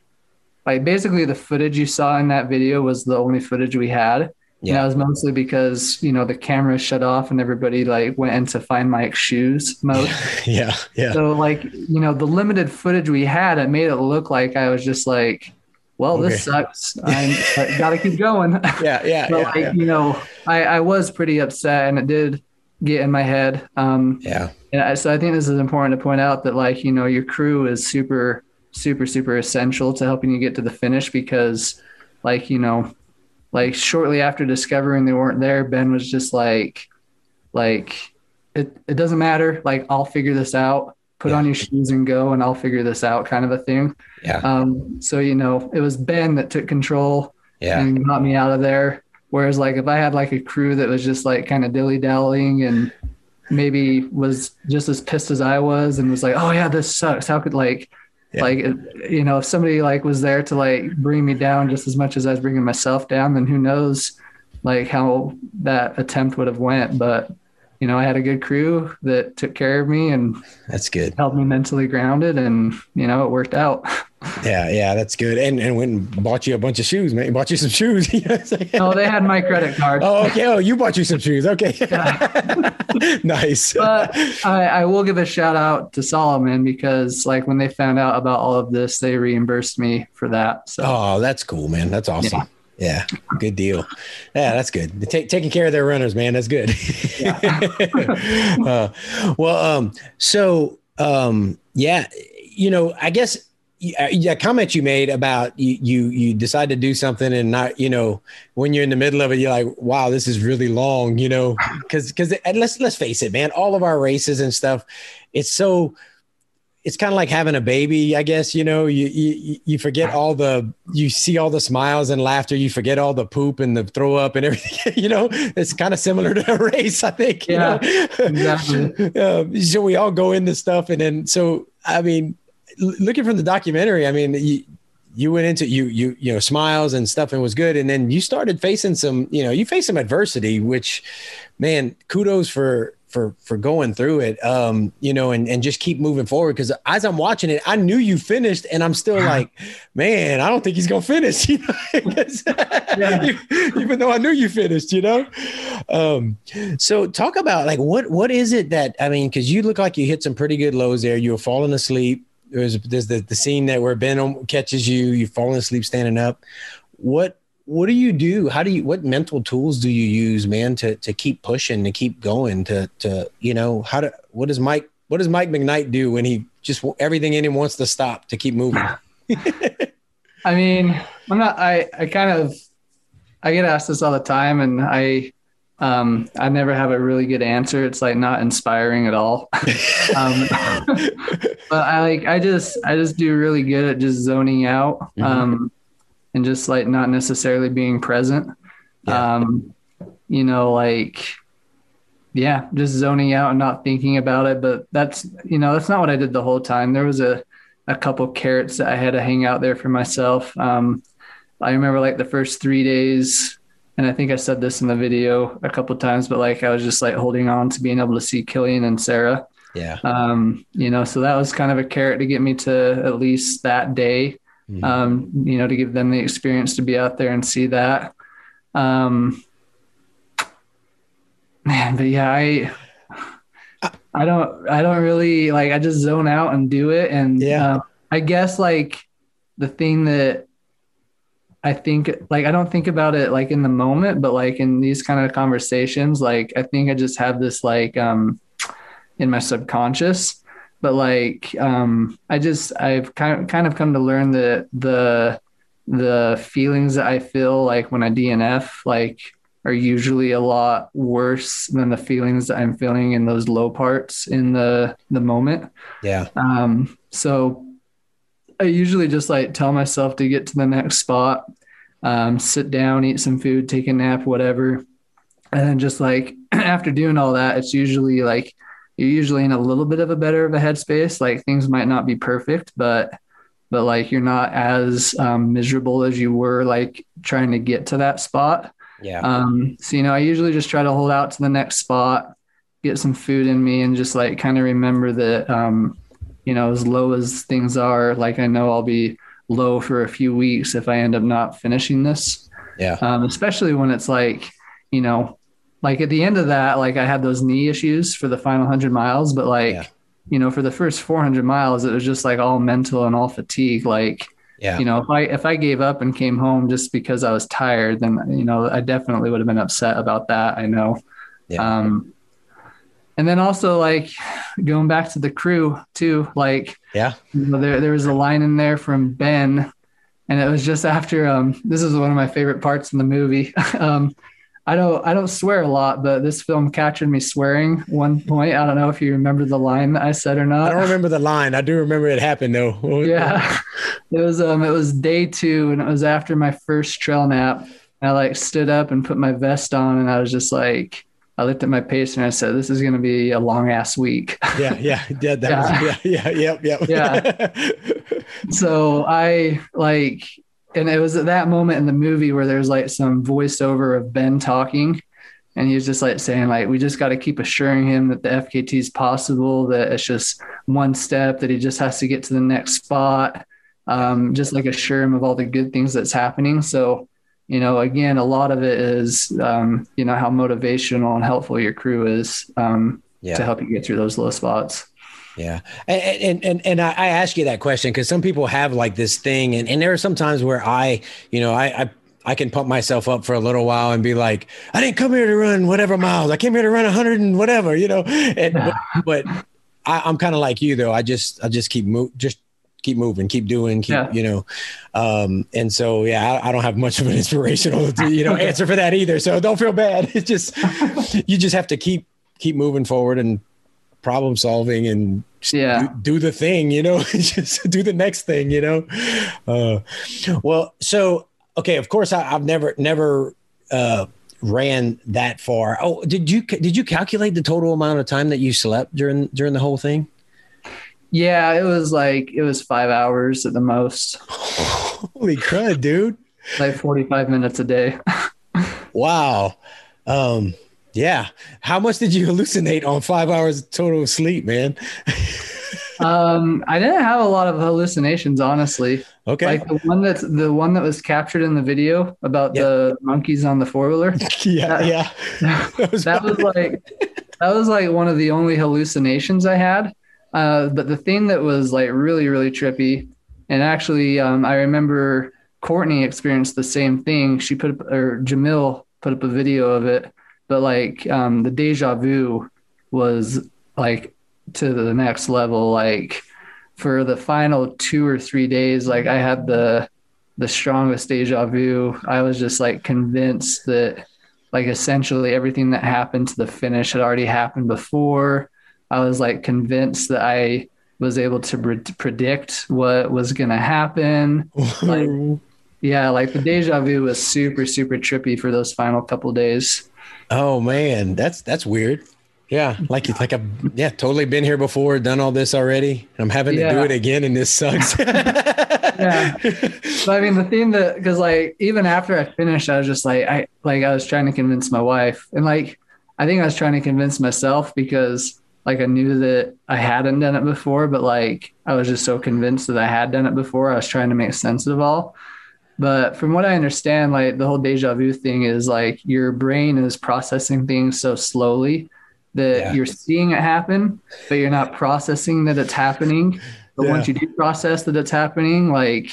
like basically the footage you saw in that video was the only footage we had. Yeah, and that was mostly because you know the camera shut off and everybody like went into find Mike's shoes mode. yeah, yeah. So like you know the limited footage we had, it made it look like I was just like well, okay. this sucks. I'm gotta keep going. Yeah, yeah, but yeah, like, yeah. You know, I, I was pretty upset, and it did get in my head. Um, yeah. And I, so I think this is important to point out that like you know your crew is super, super, super essential to helping you get to the finish because, like you know, like shortly after discovering they weren't there, Ben was just like, like it it doesn't matter. Like I'll figure this out put yeah. on your shoes and go and I'll figure this out kind of a thing. Yeah. Um, so, you know, it was Ben that took control yeah. and got me out of there. Whereas like if I had like a crew that was just like kind of dilly dallying and maybe was just as pissed as I was and was like, oh yeah, this sucks. How could like, yeah. like, you know, if somebody like was there to like bring me down just as much as I was bringing myself down, then who knows like how that attempt would have went. But you know, I had a good crew that took care of me and that's good. Held me mentally grounded and, you know, it worked out. Yeah, yeah, that's good. And and went and bought you a bunch of shoes, man. Bought you some shoes. oh, they had my credit card. Oh, okay. Oh, you bought you some shoes. Okay. nice. But I, I will give a shout out to Salomon because like when they found out about all of this, they reimbursed me for that. So Oh, that's cool, man. That's awesome. Yeah. Yeah, good deal. Yeah, that's good. Take, taking care of their runners, man. That's good. uh, well, um, so um, yeah, you know, I guess yeah, uh, comment you made about you, you you decide to do something and not you know when you're in the middle of it you're like wow this is really long you know because because let's let's face it man all of our races and stuff it's so it's kind of like having a baby i guess you know? You, you you forget all the you see all the smiles and laughter you forget all the poop and the throw up and everything you know? It's kind of similar to a race i think yeah exactly. um, so we all go into stuff and then so i mean looking from the documentary, I mean, you, you went into you you you know smiles and stuff and was good, and then you started facing some you know you faced some adversity, which man, kudos for for for going through it um you know and and just keep moving forward. Because as i'm watching it i knew you finished and i'm still like man i don't think he's gonna finish. You know even though i knew you finished you know? Um so talk about like what what is it that i mean because you look like you hit some pretty good lows there. You were falling asleep. There's there's the, the scene that where Ben catches you, You're falling asleep standing up. What what do you do? How do you what mental tools do you use, man, to to keep pushing, to keep going, to to you know, how to what does Mike what does Mike McKnight do when he just everything in him wants to stop to keep moving? I mean, I'm not I I kind of I get asked this all the time and I um, I never have a really good answer. It's like not inspiring at all. um, but I like, I just, I just do really good at just zoning out, mm-hmm. And just like not necessarily being present. Yeah. Um, you know, like, yeah, just zoning out and not thinking about it. But that's, you know, that's not what I did the whole time. There was a, a couple carrots that I had to hang out there for myself. Um, I remember like the first three days, and I think I said this in the video a couple times, but like I was just like holding on to being able to see Killian and Sarah. Yeah. Um, you know, so that was kind of a carrot to get me to at least that day. Mm-hmm. Um, you know, to give them the experience to be out there and see that. Um, man, but yeah, I I don't I don't really like I just zone out and do it. And yeah, uh, I guess like the thing that I think like I don't think about it like in the moment, but like in these kind of conversations, like I think I just have this like um in my subconscious. But like um I just I've kind of kind of come to learn that the the feelings that I feel like when I DNF like are usually a lot worse than the feelings that I'm feeling in those low parts in the the moment. Yeah. Um so I usually just like tell myself to get to the next spot, um, sit down, eat some food, take a nap, whatever. And then just like after doing all that, it's usually like you're usually in a little bit of a better of a headspace. Like things might not be perfect, but but like you're not as um, miserable as you were like trying to get to that spot. Yeah. Um, so you know, I usually just try to hold out to the next spot, get some food in me, and just like kind of remember that um, you know, as low as things are, like I know I'll be low for a few weeks if I end up not finishing this. Yeah. Um, especially when it's like, you know, like at the end of that, like I had those knee issues for the final hundred miles, but like, yeah. you know, for the first 400 miles, it was just like all mental and all fatigue. Like, yeah. you know, if I, if I gave up and came home just because I was tired, then, you know, I definitely would have been upset about that. I know. Yeah. Um, and then also like going back to the crew too like yeah you know, there, there was a line in there from ben and it was just after um this is one of my favorite parts in the movie um i don't i don't swear a lot but this film captured me swearing one point i don't know if you remember the line that i said or not i don't remember the line i do remember it happened though yeah it was um it was day two and it was after my first trail nap i like stood up and put my vest on and i was just like I looked at my pace and I said, "This is going to be a long ass week." Yeah, yeah, yeah, that yeah. Was, yeah, yeah, yep, yep. yeah. so I like, and it was at that moment in the movie where there's like some voiceover of Ben talking, and he was just like saying, like, we just got to keep assuring him that the FKT is possible, that it's just one step, that he just has to get to the next spot, um, just like assure him of all the good things that's happening. So you know, again, a lot of it is, um, you know, how motivational and helpful your crew is um, yeah. to help you get through those low spots. Yeah. And, and, and, I, ask you that question because some people have like this thing and, and there are some times where I, you know, I, I, I can pump myself up for a little while and be like, I didn't come here to run whatever miles. I came here to run a hundred and whatever, you know, and, but, but I, I'm kind of like you though. I just I just keep move just keep moving, keep doing, keep Yeah. you know. Um, and so yeah, I, I don't have much of an inspirational you know answer for that either. So don't feel bad. It's just you just have to keep keep moving forward and problem solving and Yeah. do, do the thing, you know, just do the next thing, you know. Uh, well, so okay, of course I, I've never never uh, ran that far. Oh, did you did you calculate the total amount of time that you slept during during the whole thing? Yeah, it was like it was five hours at the most, Holy crud, dude! like 45 minutes a day. Wow. Um, yeah. How much did you hallucinate on five hours total of sleep, man? Um, I didn't have a lot of hallucinations, honestly. Okay. Like the one that's the one that was captured in the video about Yeah. the monkeys on the four wheeler. yeah, yeah. That was, that was like that was like one of the only hallucinations I had. Uh, but the thing that was like really really trippy, and actually um, I remember Courtney experienced the same thing. She put up, or Jamil put up a video of it, but like um, the deja vu was like to the next level. Like for the final two or three days, like I had the the strongest deja vu. I was just like convinced that like essentially everything that happened to the finish had already happened before. I was like convinced that I was able to pre- predict what was going to happen. Like, yeah, like the deja vu was super, super trippy for those final couple days. Oh man, that's that's weird. Yeah, like it's like I've yeah totally been here before, done all this already. I'm having to do it again, and this sucks. Yeah. But I mean, the thing that, cause like, even after I finished, I was just like, I, like, I was trying to convince my wife and like, I think I was trying to convince myself because like I knew that I hadn't done it before, but like I was just so convinced that I had done it before. I was trying to make sense of all. But from what I understand, like the whole deja vu thing is like your brain is processing things so slowly that Yeah. you're seeing it happen, but you're not processing that it's happening. But Yeah. once you do process that it's happening, like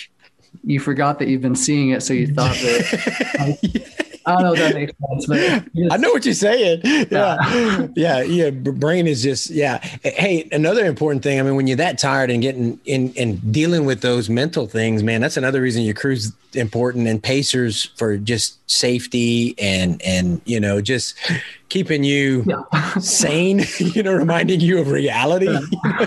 you forgot that you've been seeing it, so you thought that. I don't know if that makes sense, but I know what you're saying. Yeah. Yeah. Yeah. b- Brain is just, yeah. Hey, another important thing. I mean, when you're that tired and getting in and dealing with those mental things, man, that's another reason your crew's important and pacers for just safety and, and, you know, just keeping you Yeah. sane, you know, reminding you of reality. I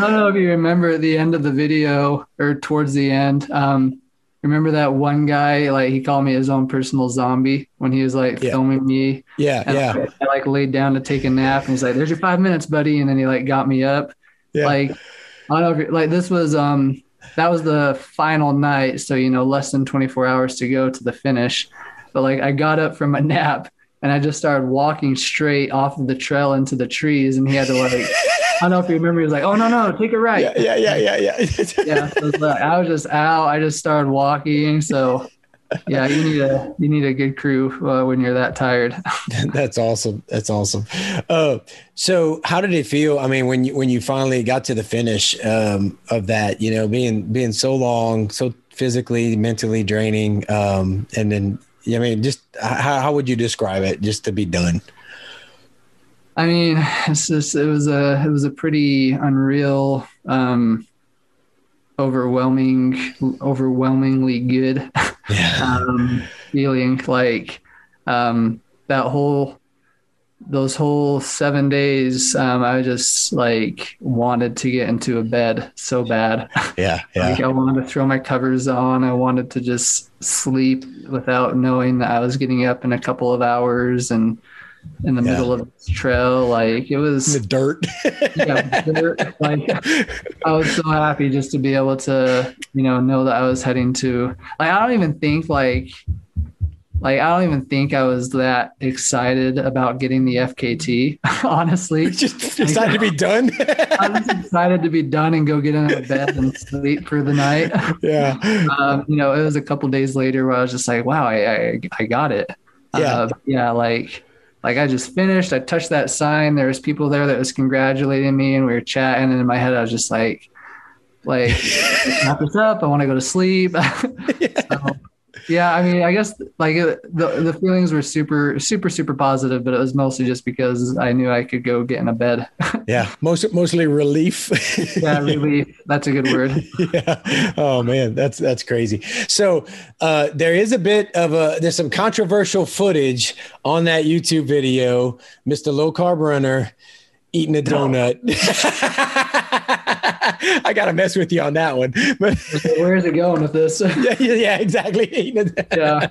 don't know if you remember at the end of the video or towards the end. Um, remember that one guy, like he called me his own personal zombie when he was like Yeah. filming me. yeah. And Yeah. I, I like laid down to take a nap and he's like, there's your five minutes, buddy. And then he like got me up. Yeah. Like, I don't know like this was, um, that was the final night. So, you know, less than 24 hours to go to the finish. But like, I got up from a nap and I just started walking straight off of the trail into the trees. And he had to like, don't know if you remember, he was like, oh, no, no, take it right. yeah. Yeah. Yeah. Yeah. Yeah. yeah, so it's like, I was just out. I just started walking. So, yeah, you need a you need a good crew uh, when you're that tired. That's awesome. That's awesome. Uh, so how did it feel? I mean, when you when you finally got to the finish um, of that, you know, being being so long, so physically, mentally draining, um, and then I mean, just how how would you describe it? Just to be done. I mean, it's just it was a it was a pretty unreal, um, overwhelming, overwhelmingly good Yeah. um, feeling. Like um, that whole those whole seven days, um, I just like wanted to get into a bed so bad. Yeah. Like Yeah. I wanted to throw my covers on. I wanted to just sleep without knowing that I was getting up in a couple of hours and in the Yeah. middle of this trail. Like it In was, the dirt. yeah, dirt. like I was so happy just to be able to, you know, know that I was heading to. Like I don't even think like, like I don't even think I was that excited about getting the FKT. Honestly, just decided to be done. I was excited to be done and go get in a bed and sleep for the night. yeah. um, you know, it was a couple days later where I was just like, wow, I, I, I got it. Yeah. Uh, yeah. Like, like I just finished, I touched that sign. There was people there that was congratulating me and we were chatting. And in my head, I was just like, like, wrap this up. I want to go to sleep. so, yeah, I mean, I guess like the the feelings were super super super positive, but it was mostly just because I knew I could go get in a bed. yeah, most mostly relief. yeah, relief. That's a good word. yeah. Oh man, that's that's crazy. So uh, there is a bit of a there's some controversial footage on that YouTube video, Mr. Low Carb Runner eating a donut. I gotta mess with you on that one. But where's it going with this? yeah, yeah, exactly. yeah.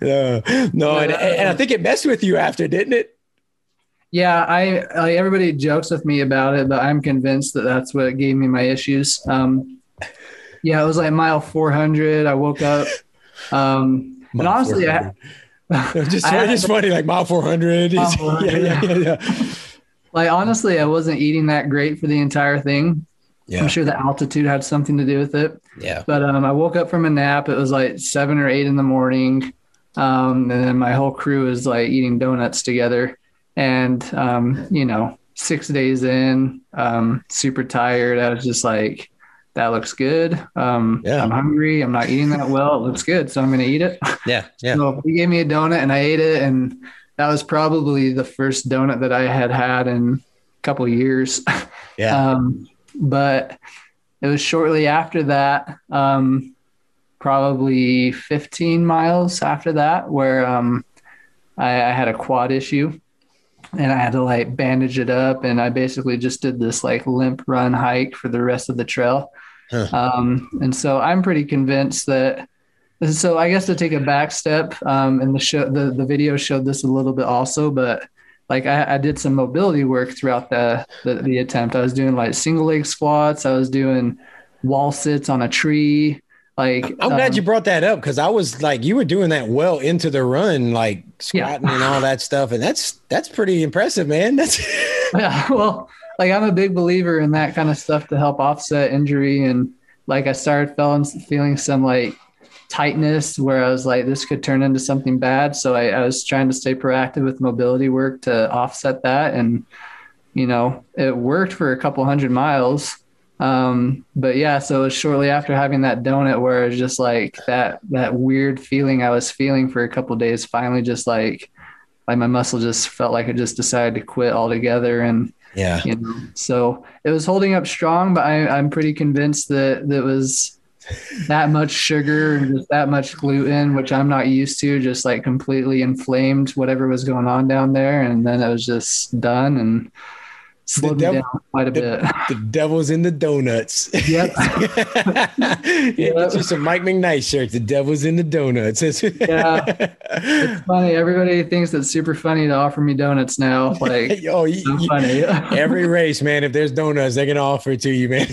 no, no, and, and I think it messed with you after, didn't it? Yeah, I like everybody jokes with me about it, but I'm convinced that that's what gave me my issues. Um, yeah, it was like mile 400. I woke up, um, and honestly, I, just I just funny, like mile 400. Mile 400 yeah, yeah, yeah, yeah. Like honestly, I wasn't eating that great for the entire thing. Yeah. I'm sure the altitude had something to do with it. Yeah. But um, I woke up from a nap. It was like seven or eight in the morning. Um, and then my whole crew was like eating donuts together. And, um, you know, six days in, um, super tired. I was just like, that looks good. Um, yeah. I'm hungry. I'm not eating that well. It looks good. So I'm going to eat it. Yeah. Yeah. So he gave me a donut and I ate it. And that was probably the first donut that I had had in a couple years. Yeah. um, but it was shortly after that, um, probably 15 miles after that, where um, I, I had a quad issue and I had to like bandage it up. And I basically just did this like limp run hike for the rest of the trail. Huh. Um, and so I'm pretty convinced that. So I guess to take a back step, um, and the show, the, the video showed this a little bit also, but like I, I did some mobility work throughout the, the, the attempt. I was doing like single leg squats. I was doing wall sits on a tree. Like I'm glad um, you brought that up because I was like you were doing that well into the run, like squatting yeah. and all that stuff, and that's that's pretty impressive, man. That's yeah. Well, like I'm a big believer in that kind of stuff to help offset injury, and like I started feeling feeling some like tightness where I was like, this could turn into something bad. So I, I, was trying to stay proactive with mobility work to offset that. And, you know, it worked for a couple hundred miles. Um, but yeah, so it was shortly after having that donut where it was just like that, that weird feeling I was feeling for a couple days, finally just like, like my muscle just felt like it just decided to quit altogether. And, yeah, you know, so it was holding up strong, but I, I'm pretty convinced that that was, that much sugar and just that much gluten, which I'm not used to, just like completely inflamed whatever was going on down there. And then it was just done and slowed devil, me down quite a the, bit. The devil's in the donuts. Yep. yeah, yep. You some Mike McKnight shirt. The devil's in the donuts. yeah. It's funny. Everybody thinks it's super funny to offer me donuts now. Like, oh, you, so funny. every race, man, if there's donuts, they're to offer it to you, man.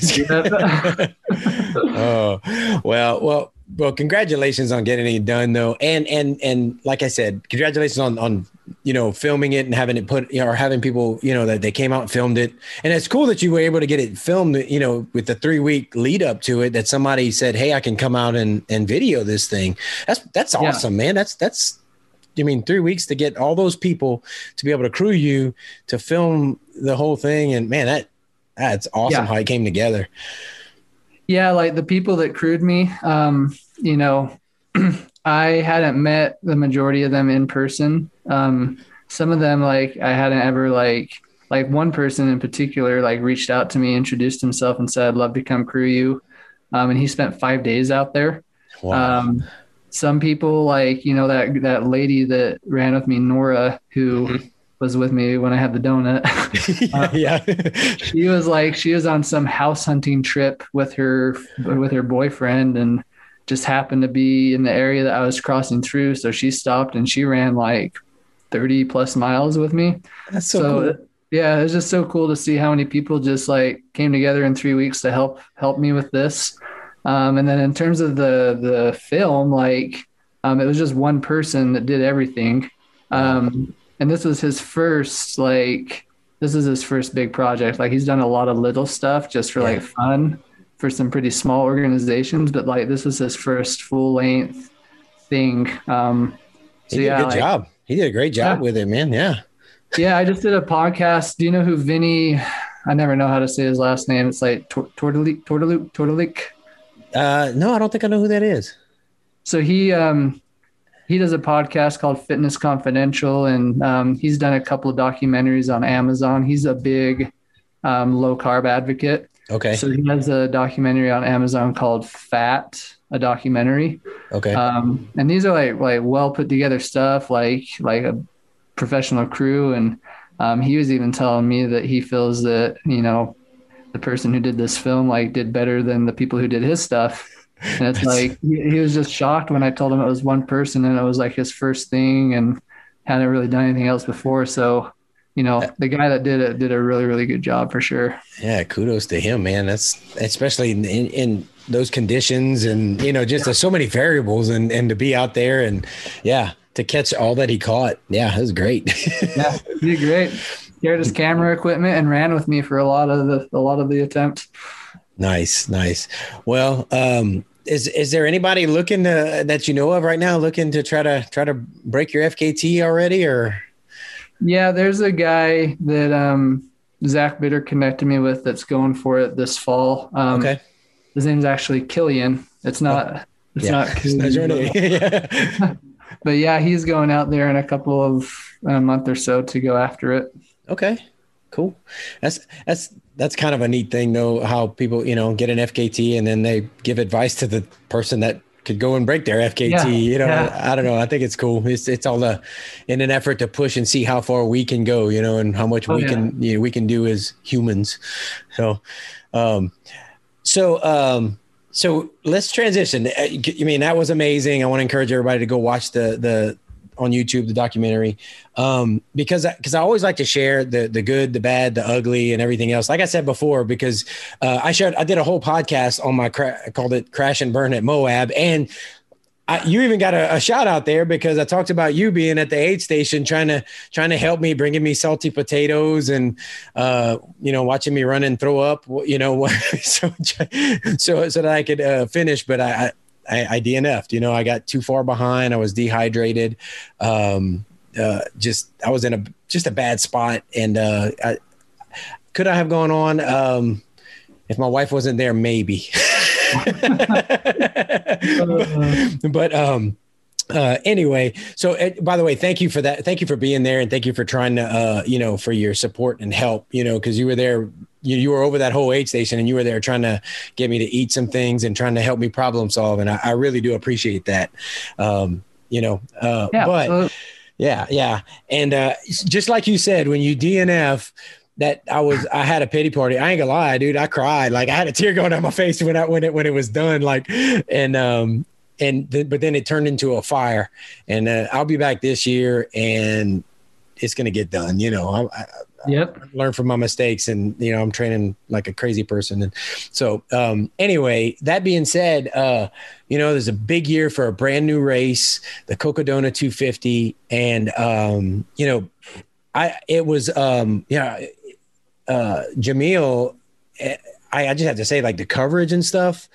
Oh well, well, well. Congratulations on getting it done, though, and and and like I said, congratulations on on you know filming it and having it put you know, or having people you know that they came out and filmed it. And it's cool that you were able to get it filmed. You know, with the three week lead up to it, that somebody said, "Hey, I can come out and and video this thing." That's that's awesome, yeah. man. That's that's I mean, three weeks to get all those people to be able to crew you to film the whole thing, and man, that that's awesome yeah. how it came together. Yeah, like the people that crewed me, um, you know, I hadn't met the majority of them in person. Um, some of them, like, I hadn't ever like like one person in particular, like reached out to me, introduced himself, and said, "I'd love to come crew you." Um, and he spent five days out there. Wow. Um, some people, like you know that that lady that ran with me, Nora, who mm-hmm was with me when I had the donut. uh, yeah. she was like she was on some house hunting trip with her with her boyfriend and just happened to be in the area that I was crossing through. So she stopped and she ran like 30 plus miles with me. That's so, so cool. Yeah, it was just so cool to see how many people just like came together in three weeks to help help me with this. Um, and then in terms of the the film, like um, it was just one person that did everything. Um, and this was his first like this is his first big project. Like he's done a lot of little stuff just for yeah. like fun for some pretty small organizations, but like this was his first full length thing. Um, so he did yeah, a good like, job. He did a great job yeah. with it, man. Yeah. Yeah, I just did a podcast. Do you know who Vinnie? I never know how to say his last name. It's like Tortalik, Tortalik, Tortalik. Uh, no, I don't think I know who that is. so he um, he does a podcast called Fitness Confidential, and um, he's done a couple of documentaries on Amazon. He's a big um, low carb advocate. Okay. So he has a documentary on Amazon called Fat, a documentary. Okay. Um, and these are like like well put together stuff, like like a professional crew. And um, he was even telling me that he feels that you know the person who did this film like did better than the people who did his stuff. And it's like he, he was just shocked when I told him it was one person and it was like his first thing and hadn't really done anything else before. So you know, the guy that did it did a really, really good job for sure. Yeah, kudos to him, man. That's especially in, in, in those conditions, and you know, just yeah. so many variables, and and to be out there, and yeah, to catch all that he caught, yeah, it was great. yeah, he did great. He had his camera equipment and ran with me for a lot of the a lot of the attempt. Nice, nice. Well, um, is is there anybody looking to that you know of right now looking to try to try to break your FKT already, or? Yeah, there's a guy that um, Zach Bitter connected me with that's going for it this fall. Um, okay. His name's actually Killian. It's not. Oh. It's yeah. not. Killian, but, but yeah, he's going out there in a couple of a month or so to go after it. Okay. Cool. That's that's that's kind of a neat thing, though. How people, you know, get an FKT and then they give advice to the person that could go and break their FKT. Yeah, you know, yeah. I don't know. I think it's cool. It's it's all the in an effort to push and see how far we can go, you know, and how much oh, we yeah. can you know, we can do as humans. So, um, so um, so let's transition. Uh, I mean, that was amazing. I want to encourage everybody to go watch the the on YouTube, the documentary, um, because because I, I, always like to share the the good, the bad, the ugly, and everything else. Like I said before, because uh, I shared, I did a whole podcast on my cra- called it "Crash and Burn at Moab," and I, you even got a, a, shout out there because I talked about you being at the aid station, trying to trying to help me, bringing me salty potatoes, and uh, you know, watching me run and throw up, you know, so so so that I could uh, finish. But I, I, I DNF'd. You know, I got too far behind. I was dehydrated. Um, uh, just I was in a just a bad spot, and uh, I, could I have gone on um, if my wife wasn't there? Maybe. but, but um, uh, anyway, so uh, by the way, thank you for that. Thank you for being there, and thank you for trying to, uh, you know, for your support and help. You know, because you were there you, you were over that whole aid station and you were there trying to get me to eat some things and trying to help me problem solve. And I, I really do appreciate that. Um, you know, uh, yeah, but uh, yeah, yeah. And uh, just like you said, when you DNF, that I was I had a pity party. I ain't gonna lie, dude. I cried. Like I had a tear going down my face when I when it when it was done. Like and um and th- but then it turned into a fire. And uh, I'll be back this year and it's gonna get done. You know, I, I, yep learn from my mistakes and you know i'm training like a crazy person and so um anyway that being said uh you know there's a big year for a brand new race the cocodona 250 and um you know i it was um yeah uh jamil eh, I, I just have to say like the coverage and stuff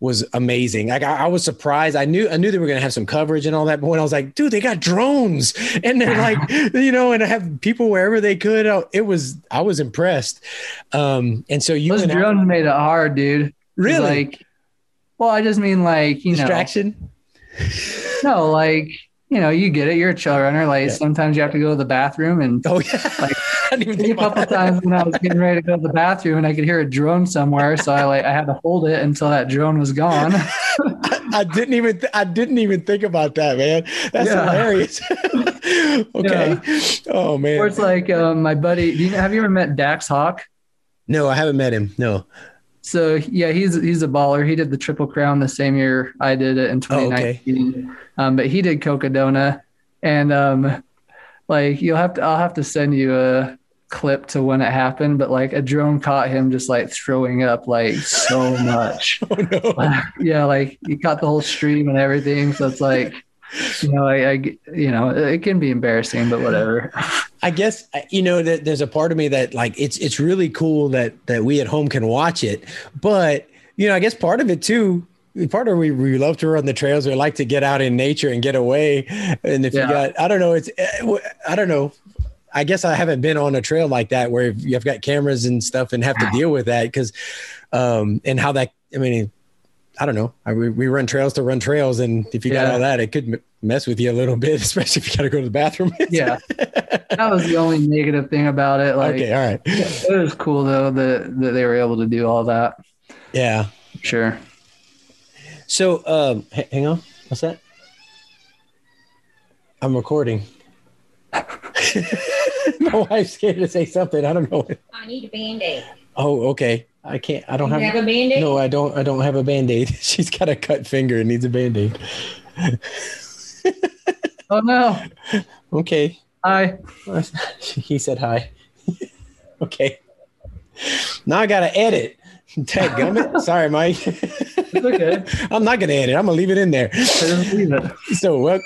was amazing. Like I, I, was surprised. I knew I knew they were going to have some coverage and all that, but when I was like, dude, they got drones and they're like, you know, and I have people wherever they could. Oh, it was I was impressed. Um, and so you those drones made it hard, dude. Really? Like, well, I just mean like you know distraction. Know, no, like you know, you get it. You're a trail runner. Like yeah. sometimes you have to go to the bathroom, and oh yeah, like a couple times when I was getting ready to go to the bathroom, and I could hear a drone somewhere, so I like I had to hold it until that drone was gone. I didn't even th- I didn't even think about that, man. That's yeah. hilarious. okay. Yeah. Oh man. Or it's like um, my buddy. You, have you ever met Dax Hawk? No, I haven't met him. No. So yeah, he's he's a baller. He did the Triple Crown the same year I did it in 2019. Oh, okay. um, but he did Cocodona, and um, like you'll have to I'll have to send you a clip to when it happened. But like a drone caught him just like throwing up like so much. oh, no. yeah, like he caught the whole stream and everything. So it's like you know, I, I, you know, it can be embarrassing, but whatever. I guess you know that there's a part of me that like it's it's really cool that that we at home can watch it, but you know, I guess part of it too. Part of we we love to run the trails. We like to get out in nature and get away. And if yeah. you got, I don't know, it's eh, I don't know. I guess I haven't been on a trail like that where you've got cameras and stuff and have to deal with that because, um, and how that I mean I don't know. I, we, we run trails to run trails, and if you got all that, it could mess with you a little bit, especially if you got to go to the bathroom. yeah, that was the only negative thing about it. Like, okay, all right. It was cool though that that they were able to do all that. Yeah, sure. So, um, h- hang on. What's that? I'm recording. My wife's scared to say something. I don't know. I need a band-aid. Oh, okay. I can't. I don't You have, have a Band-Aid? No, I don't. I don't have a band aid. She's got a cut finger and needs a band aid. Oh no. Okay. Hi. he said hi. okay. Now I gotta edit. Tag gummit. Sorry, Mike. It's okay. I'm not gonna edit. I'm gonna leave it in there. Just leave it. So well,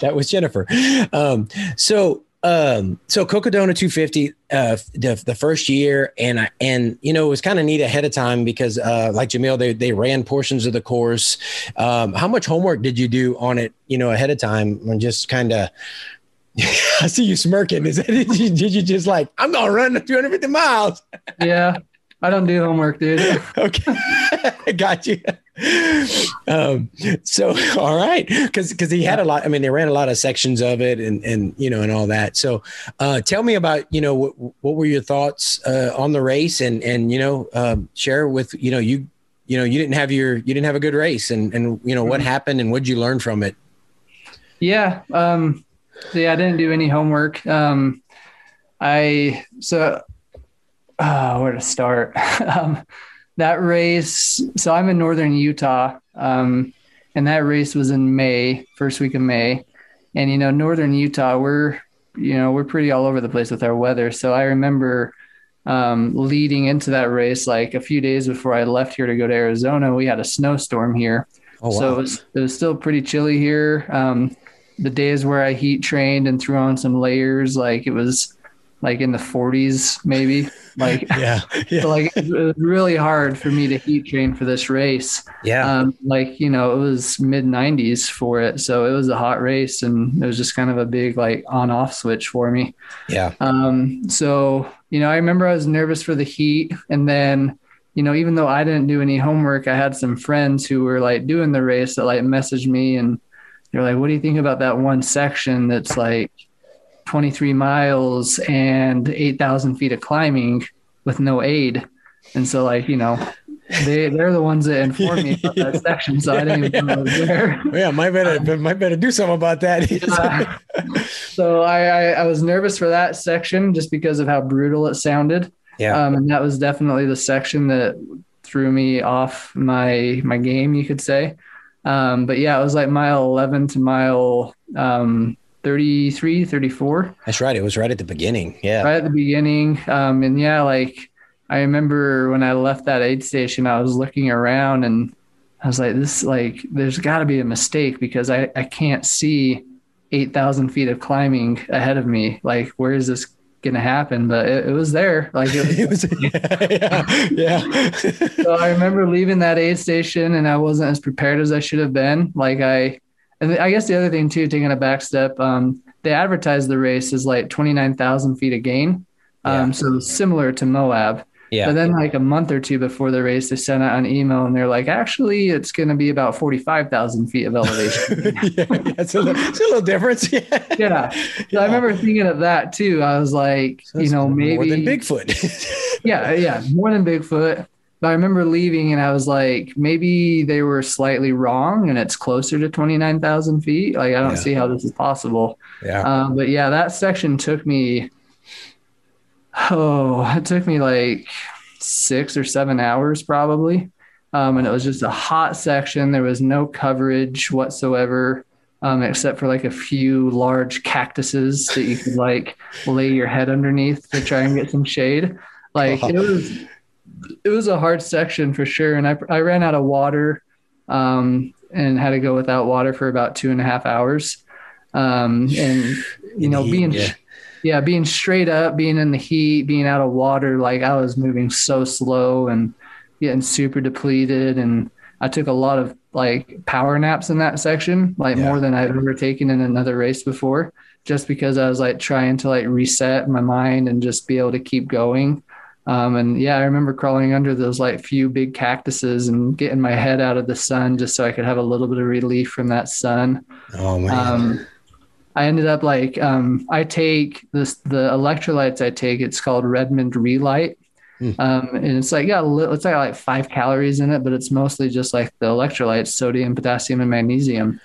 that was Jennifer. Um, so um, so Cocodona 250, uh, the, the first year, and I, and you know it was kind of neat ahead of time because uh, like Jamil, they they ran portions of the course. Um, how much homework did you do on it? You know ahead of time and just kind of. I see you smirking. Is that did you, did you just like I'm gonna run the 250 miles? Yeah. I don't do homework, dude. okay. Got you. Um so all right. Because because he had a lot i mean they ran a lot of sections of it and and you know and all that. So uh tell me about you know what, what were your thoughts uh on the race? And and you know um share with you know you you know you didn't have your you didn't have a good race. And and you know what happened and what'd you learn from it? Yeah. Um, so yeah, I didn't do any homework. Um, I, so, uh, where to start? um, that race, so I'm in Northern Utah. Um, and that race was in May, first week of May. And, you know, Northern Utah, we're, you know, we're pretty all over the place with our weather. So I remember, um, leading into that race, like a few days before I left here to go to Arizona, we had a snowstorm here. oh wow. So it was, it was still pretty chilly here. Um, the days where I heat trained and threw on some layers, like it was like in the 40s, maybe. Like, yeah yeah so like it was really hard for me to heat train for this race. yeah Um, like you know, it was mid 90s for it, so it was a hot race, and it was just kind of a big like on-off switch for me. yeah Um, so, you know, I remember I was nervous for the heat. And then, you know, even though I didn't do any homework, I had some friends who were like doing the race that like messaged me and they're like, what do you think about that one section that's like 23 miles and 8,000 feet of climbing with no aid? And so, like, you know, they, they're the ones that informed me about that section. So I didn't even know it was there. yeah might better might better do something about that Uh, so I, I, I was nervous for that section just because of how brutal it sounded. yeah Um, and that was definitely the section that threw me off my my game, you could say. Um, but yeah, it was like mile 11 to mile um, 33, 34, that's right it was right at the beginning yeah right at the beginning. Um, and yeah, like I remember when I left that aid station, I was looking around and I was like, this, like, there's got to be a mistake because I, I can't see 8,000 feet of climbing ahead of me. Like, where is this going to happen? But it, it was there. Like, it was, it was yeah yeah, so I remember leaving that aid station and I wasn't as prepared as I should have been. Like I, and I guess the other thing too, taking a back step, um, they advertised the race as like 29,000 feet of gain. Um, Yeah. so similar to Moab. yeah. But then like a month or two before the race, they sent out an email and they're like, actually, it's going to be about 45,000 feet of elevation. yeah, it's, a little, it's a little difference. Yeah. yeah. So I remember thinking of that too. I was like, you know, maybe more than Bigfoot. yeah, yeah, more than Bigfoot. But I remember leaving and I was like, maybe they were slightly wrong and it's closer to 29,000 feet. Like, I don't Yeah. see how this is possible. yeah. Um, but yeah, that section took me, oh, it took me like six or seven hours probably. Um, and it was just a hot section. There was no coverage whatsoever. Um, except for like a few large cactuses that you could like lay your head underneath to try and get some shade. Like it was, it was a hard section for sure. And I, I ran out of water, um, and had to go without water for about two and a half hours. Um, and you know, heat, being, yeah. yeah. being straight up, being in the heat, being out of water, like I was moving so slow and getting super depleted. And I took a lot of like power naps in that section, like Yeah. more than I've ever taken in another race before, just because I was like trying to like reset my mind and just be able to keep going. Um, and yeah, I remember crawling under those like few big cactuses and getting my head out of the sun just so I could have a little bit of relief from that sun. Oh man. Um, I ended up like um, I take this the electrolytes I take. It's called Redmond Re-Lyte, mm. um, and it's like little, it's like five calories in it, but it's mostly just like the electrolytes: sodium, potassium, and magnesium.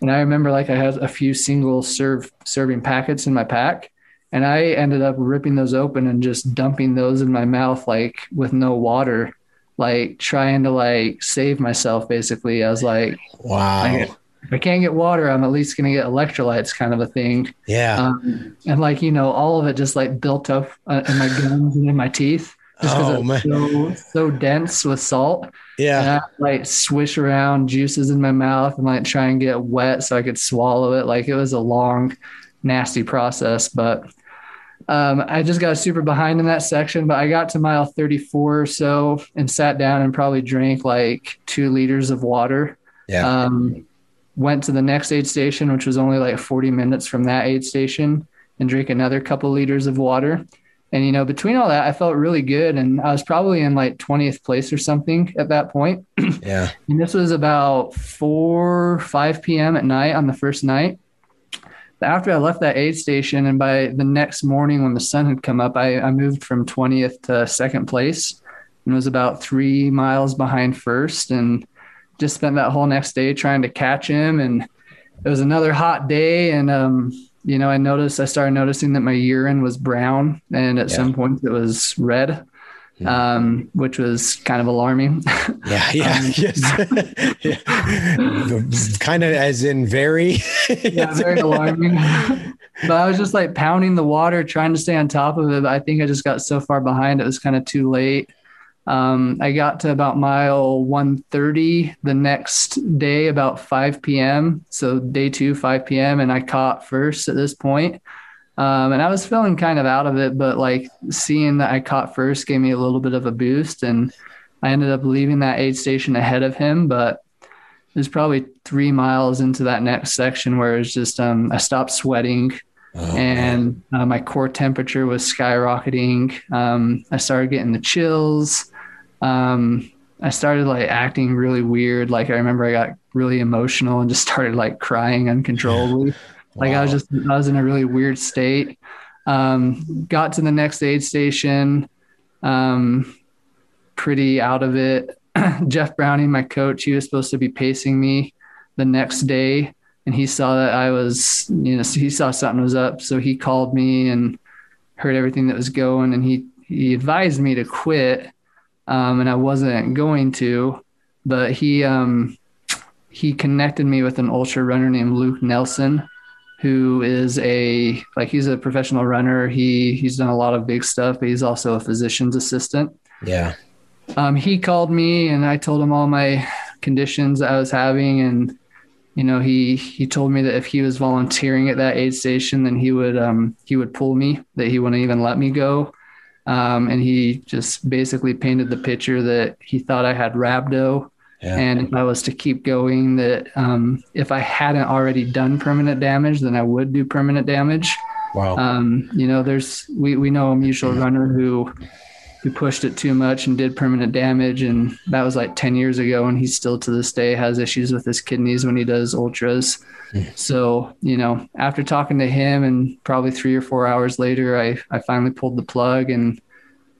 And I remember like I had a few single serve serving packets in my pack, and I ended up ripping those open and just dumping those in my mouth like with no water, like trying to like save myself. Basically, I was like, wow if I can't get water, I'm at least going to get electrolytes, kind of a thing. Yeah. Um, and like you know, all of it just like built up uh, in my gums and in my teeth, just because oh, it's so so dense with salt. Yeah. And I, like swish around juices in my mouth and like try and get wet so I could swallow it. Like it was a long, nasty process, but. Um, I just got super behind in that section, but I got to mile 34 or so and sat down and probably drank like two liters of water. Yeah. Um, went to the next aid station, which was only like 40 minutes from that aid station, and drank another couple liters of water. And, you know, between all that, I felt really good. And I was probably in like 20th place or something at that point. Yeah. and this was about 4, 5 p.m. at night on the first night. After I left that aid station, and by the next morning when the sun had come up, I, I moved from 20th to second place and was about three miles behind first. And just spent that whole next day trying to catch him. And it was another hot day. And, um, you know, I noticed, I started noticing that my urine was brown and at yeah. some point it was red. Hmm. Um, which was kind of alarming. Yeah, yeah, um, yes, yeah. kind of as in very, yeah, very alarming. but I was just like pounding the water, trying to stay on top of it. But I think I just got so far behind; it was kind of too late. Um, I got to about mile 130 the next day, about 5 p.m. So day two, 5 p.m. And I caught first at this point. Um, and I was feeling kind of out of it, but like seeing that I caught first gave me a little bit of a boost. And I ended up leaving that aid station ahead of him. But it was probably three miles into that next section where it was just, um, I stopped sweating. Oh, and uh, my core temperature was skyrocketing. Um, I started getting the chills um, I started like acting really weird. Like I remember I got really emotional and just started like crying uncontrollably. wow. Like I was just I was in a really weird state. Um, got to the next aid station, um, pretty out of it. Jeff Browning, my coach, he was supposed to be pacing me the next day, and he saw that I was, you know, he saw something was up, so he called me and heard everything that was going, and he he advised me to quit um, and I wasn't going to, but he um, he connected me with an ultra runner named Luke Nelson, who is a like he's a professional runner. He he's done a lot of big stuff, but he's also a physician's assistant. Yeah. Um, he called me and I told him all my conditions I was having, and you know he he told me that if he was volunteering at that aid station, then he would um, he would pull me, that he wouldn't even let me go. Um, and he just basically painted the picture that he thought I had rhabdo. Yeah. And if I was to keep going, that um, if I hadn't already done permanent damage, then I would do permanent damage. Wow. Um, you know, there's we we know a mutual runner who who pushed it too much and did permanent damage, and that was like ten years ago, and he still to this day has issues with his kidneys when he does ultras. So, you know, after talking to him and probably three or four hours later, I, I finally pulled the plug and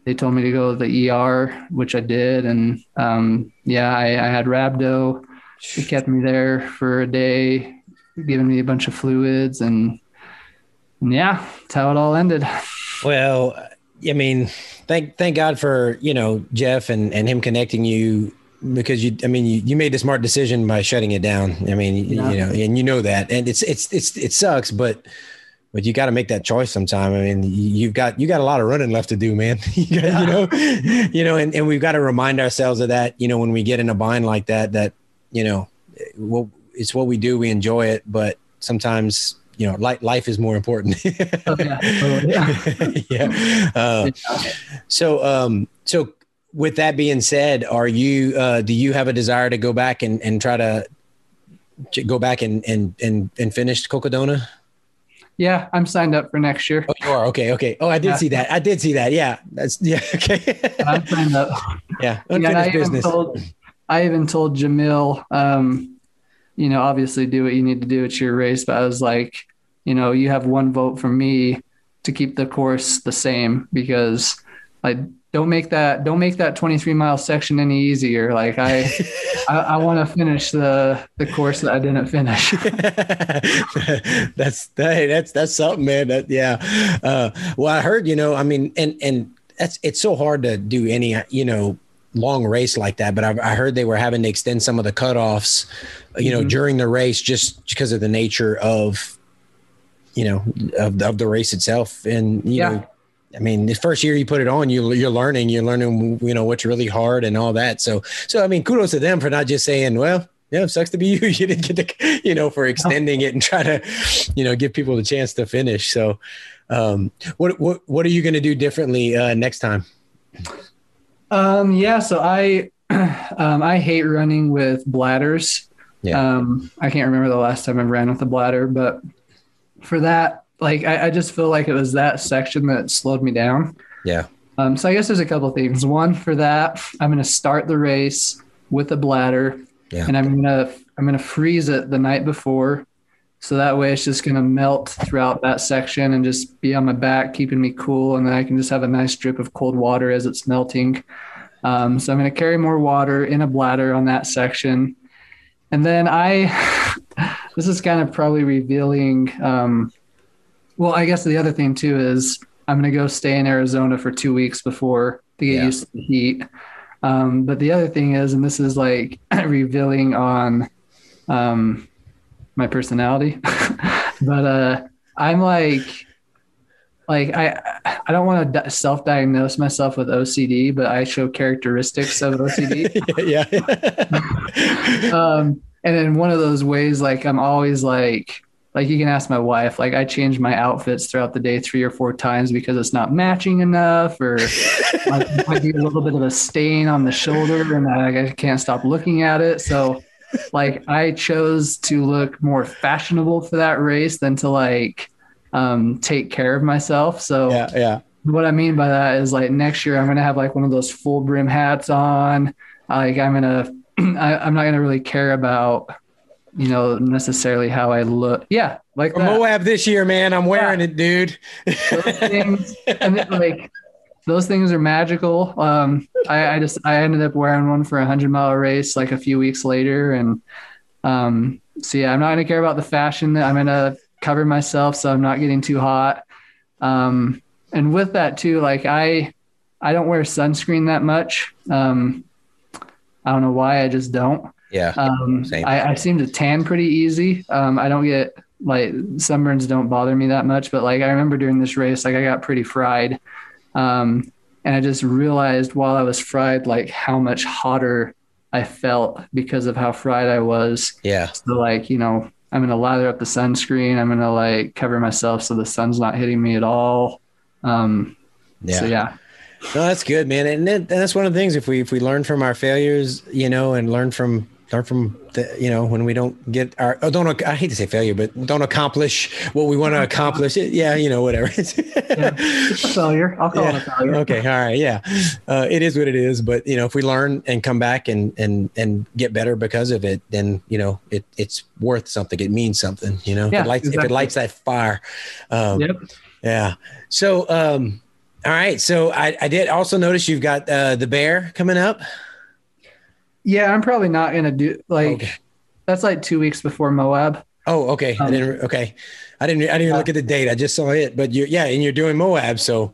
they told me to go to the ER, which I did. And um, yeah, I, I had rhabdo. They kept me there for a day, giving me a bunch of fluids. And, and yeah, that's how it all ended. Well, I mean, thank thank God for you know Jeff and and him connecting you because you, I mean, you, you made the smart decision by shutting it down. I mean, yeah. you know, and you know that, and it's, it's, it's, it sucks, but, but you got to make that choice sometime. I mean, you've got, you got a lot of running left to do, man, you, got, you know, you know, and, and we've got to remind ourselves of that, you know, when we get in a bind like that, that, you know, well, it's what we do. We enjoy it, but sometimes, you know, life, life is more important. oh, yeah. Oh, yeah. yeah. Uh, so, um, so with that being said, are you uh, do you have a desire to go back and, and try to go back and and and, and finish Cocodona? Yeah, I'm signed up for next year. Oh, you are okay. Okay. Oh, I did Yeah. see that. I did see that. Yeah, that's yeah. Okay. I'm signed up. yeah, Yeah, unfinished I even business. told I even told Jamil, um, you know, obviously do what you need to do at your race, but I was like, you know, you have one vote from me to keep the course the same because like don't make that don't make that 23 mile section any easier. Like I I, I want to finish the the course that I didn't finish. that's hey, that's that's something, man. That yeah. Uh, well, I heard, you know, I mean, and and that's it's so hard to do any, you know, long race like that. But I, I heard they were having to extend some of the cutoffs, you know, Mhm. during the race just because of the nature of, you know, of of the race itself. And you Yeah. know, I mean, the first year you put it on, you you're learning, you're learning, you know, what's really hard and all that. So, so I mean, kudos to them for not just saying, well. Yeah, it sucks to be you. You didn't get to, you know, for extending it and try to, you know, give people the chance to finish. So, um, what what what are you going to do differently uh, next time? Um, yeah, so I um, I hate running with bladders. Yeah. Um, I can't remember the last time I ran with a bladder, but for that, like I, I just feel like it was that section that slowed me down. Yeah. Um, so I guess there's a couple things. One for that, I'm going to start the race with a bladder, Yeah. and I'm gonna I'm gonna freeze it the night before, so that way it's just gonna melt throughout that section and just be on my back, keeping me cool, and then I can just have a nice drip of cold water as it's melting. Um, so I'm gonna carry more water in a bladder on that section, and then I this is kind of probably revealing. Um, well, I guess the other thing too is I'm gonna go stay in Arizona for two weeks before to get Yeah. used to the heat. Um, but the other thing is, and this is like revealing on um, my personality, but uh, I'm like, like I I don't want to self-diagnose myself with OCD, but I show characteristics of OCD. yeah. um, and in one of those ways, like I'm always like, like you can ask my wife, like I change my outfits throughout the day three or four times because it's not matching enough, or like might be a little bit of a stain on the shoulder, and I, I can't stop looking at it. So, like I chose to look more fashionable for that race than to like um, take care of myself. So yeah, yeah. what I mean by that is like next year I'm gonna have like one of those full brim hats on. Like I'm gonna, I, I'm not gonna really care about, you know, necessarily how I look. Yeah, like that. Moab this year, man. I'm wearing it, dude. Those things, and like those things are magical. Um, I, I just I ended up wearing one for a hundred mile race like a few weeks later, and um, so yeah, I'm not gonna care about the fashion. I'm gonna cover myself so I'm not getting too hot. Um, and with that too, like I I don't wear sunscreen that much. Um, I don't know why. I just don't. Yeah. Um. I, I seem to tan pretty easy. Um, I don't get like sunburns don't bother me that much, but like I remember during this race, like I got pretty fried. Um, and I just realized while I was fried, like how much hotter I felt because of how fried I was. Yeah. So like, you know, I'm going to lather up the sunscreen. I'm going to like cover myself so the sun's not hitting me at all. Um, Yeah. so yeah. No, that's good, man. And that's one of the things. If we if we learn from our failures, you know, and learn from learn from the, you know, when we don't get our oh, don't I hate to say failure, but don't accomplish what we want to accomplish. Yeah, you know, whatever. It's a failure. I'll call it a failure. okay, all right, yeah, uh, it is what it is. But you know, if we learn and come back and and and get better because of it, then you know, it it's worth something. It means something. You know, if Yeah, it lights if it lights that fire. Um, Yep. yeah. So, um, all right. So I, I did also notice you've got uh, the bear coming up. Yeah, I'm probably not gonna do like Okay. that's like two weeks before Moab. Oh, okay. I Um, didn't. Okay, I didn't. I didn't even uh, look at the date. I just saw it. But you, yeah, and you're doing Moab, so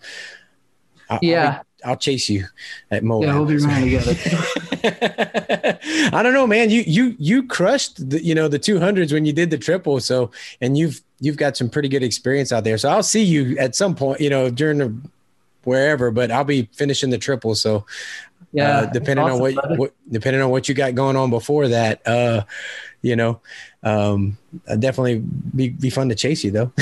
I'll, Yeah. I'll, I'll chase you at Moab. Yeah, we'll be running together. I don't know, man. You you you crushed the you know the two hundreds when you did the triple. So and you've you've got some pretty good experience out there. So I'll see you at some point. You know during the wherever, but I'll be finishing the triple. So Yeah, uh, depending on what, brother. what depending on what you got going on before that, uh, you know, um, I'd definitely be be fun to chase you though.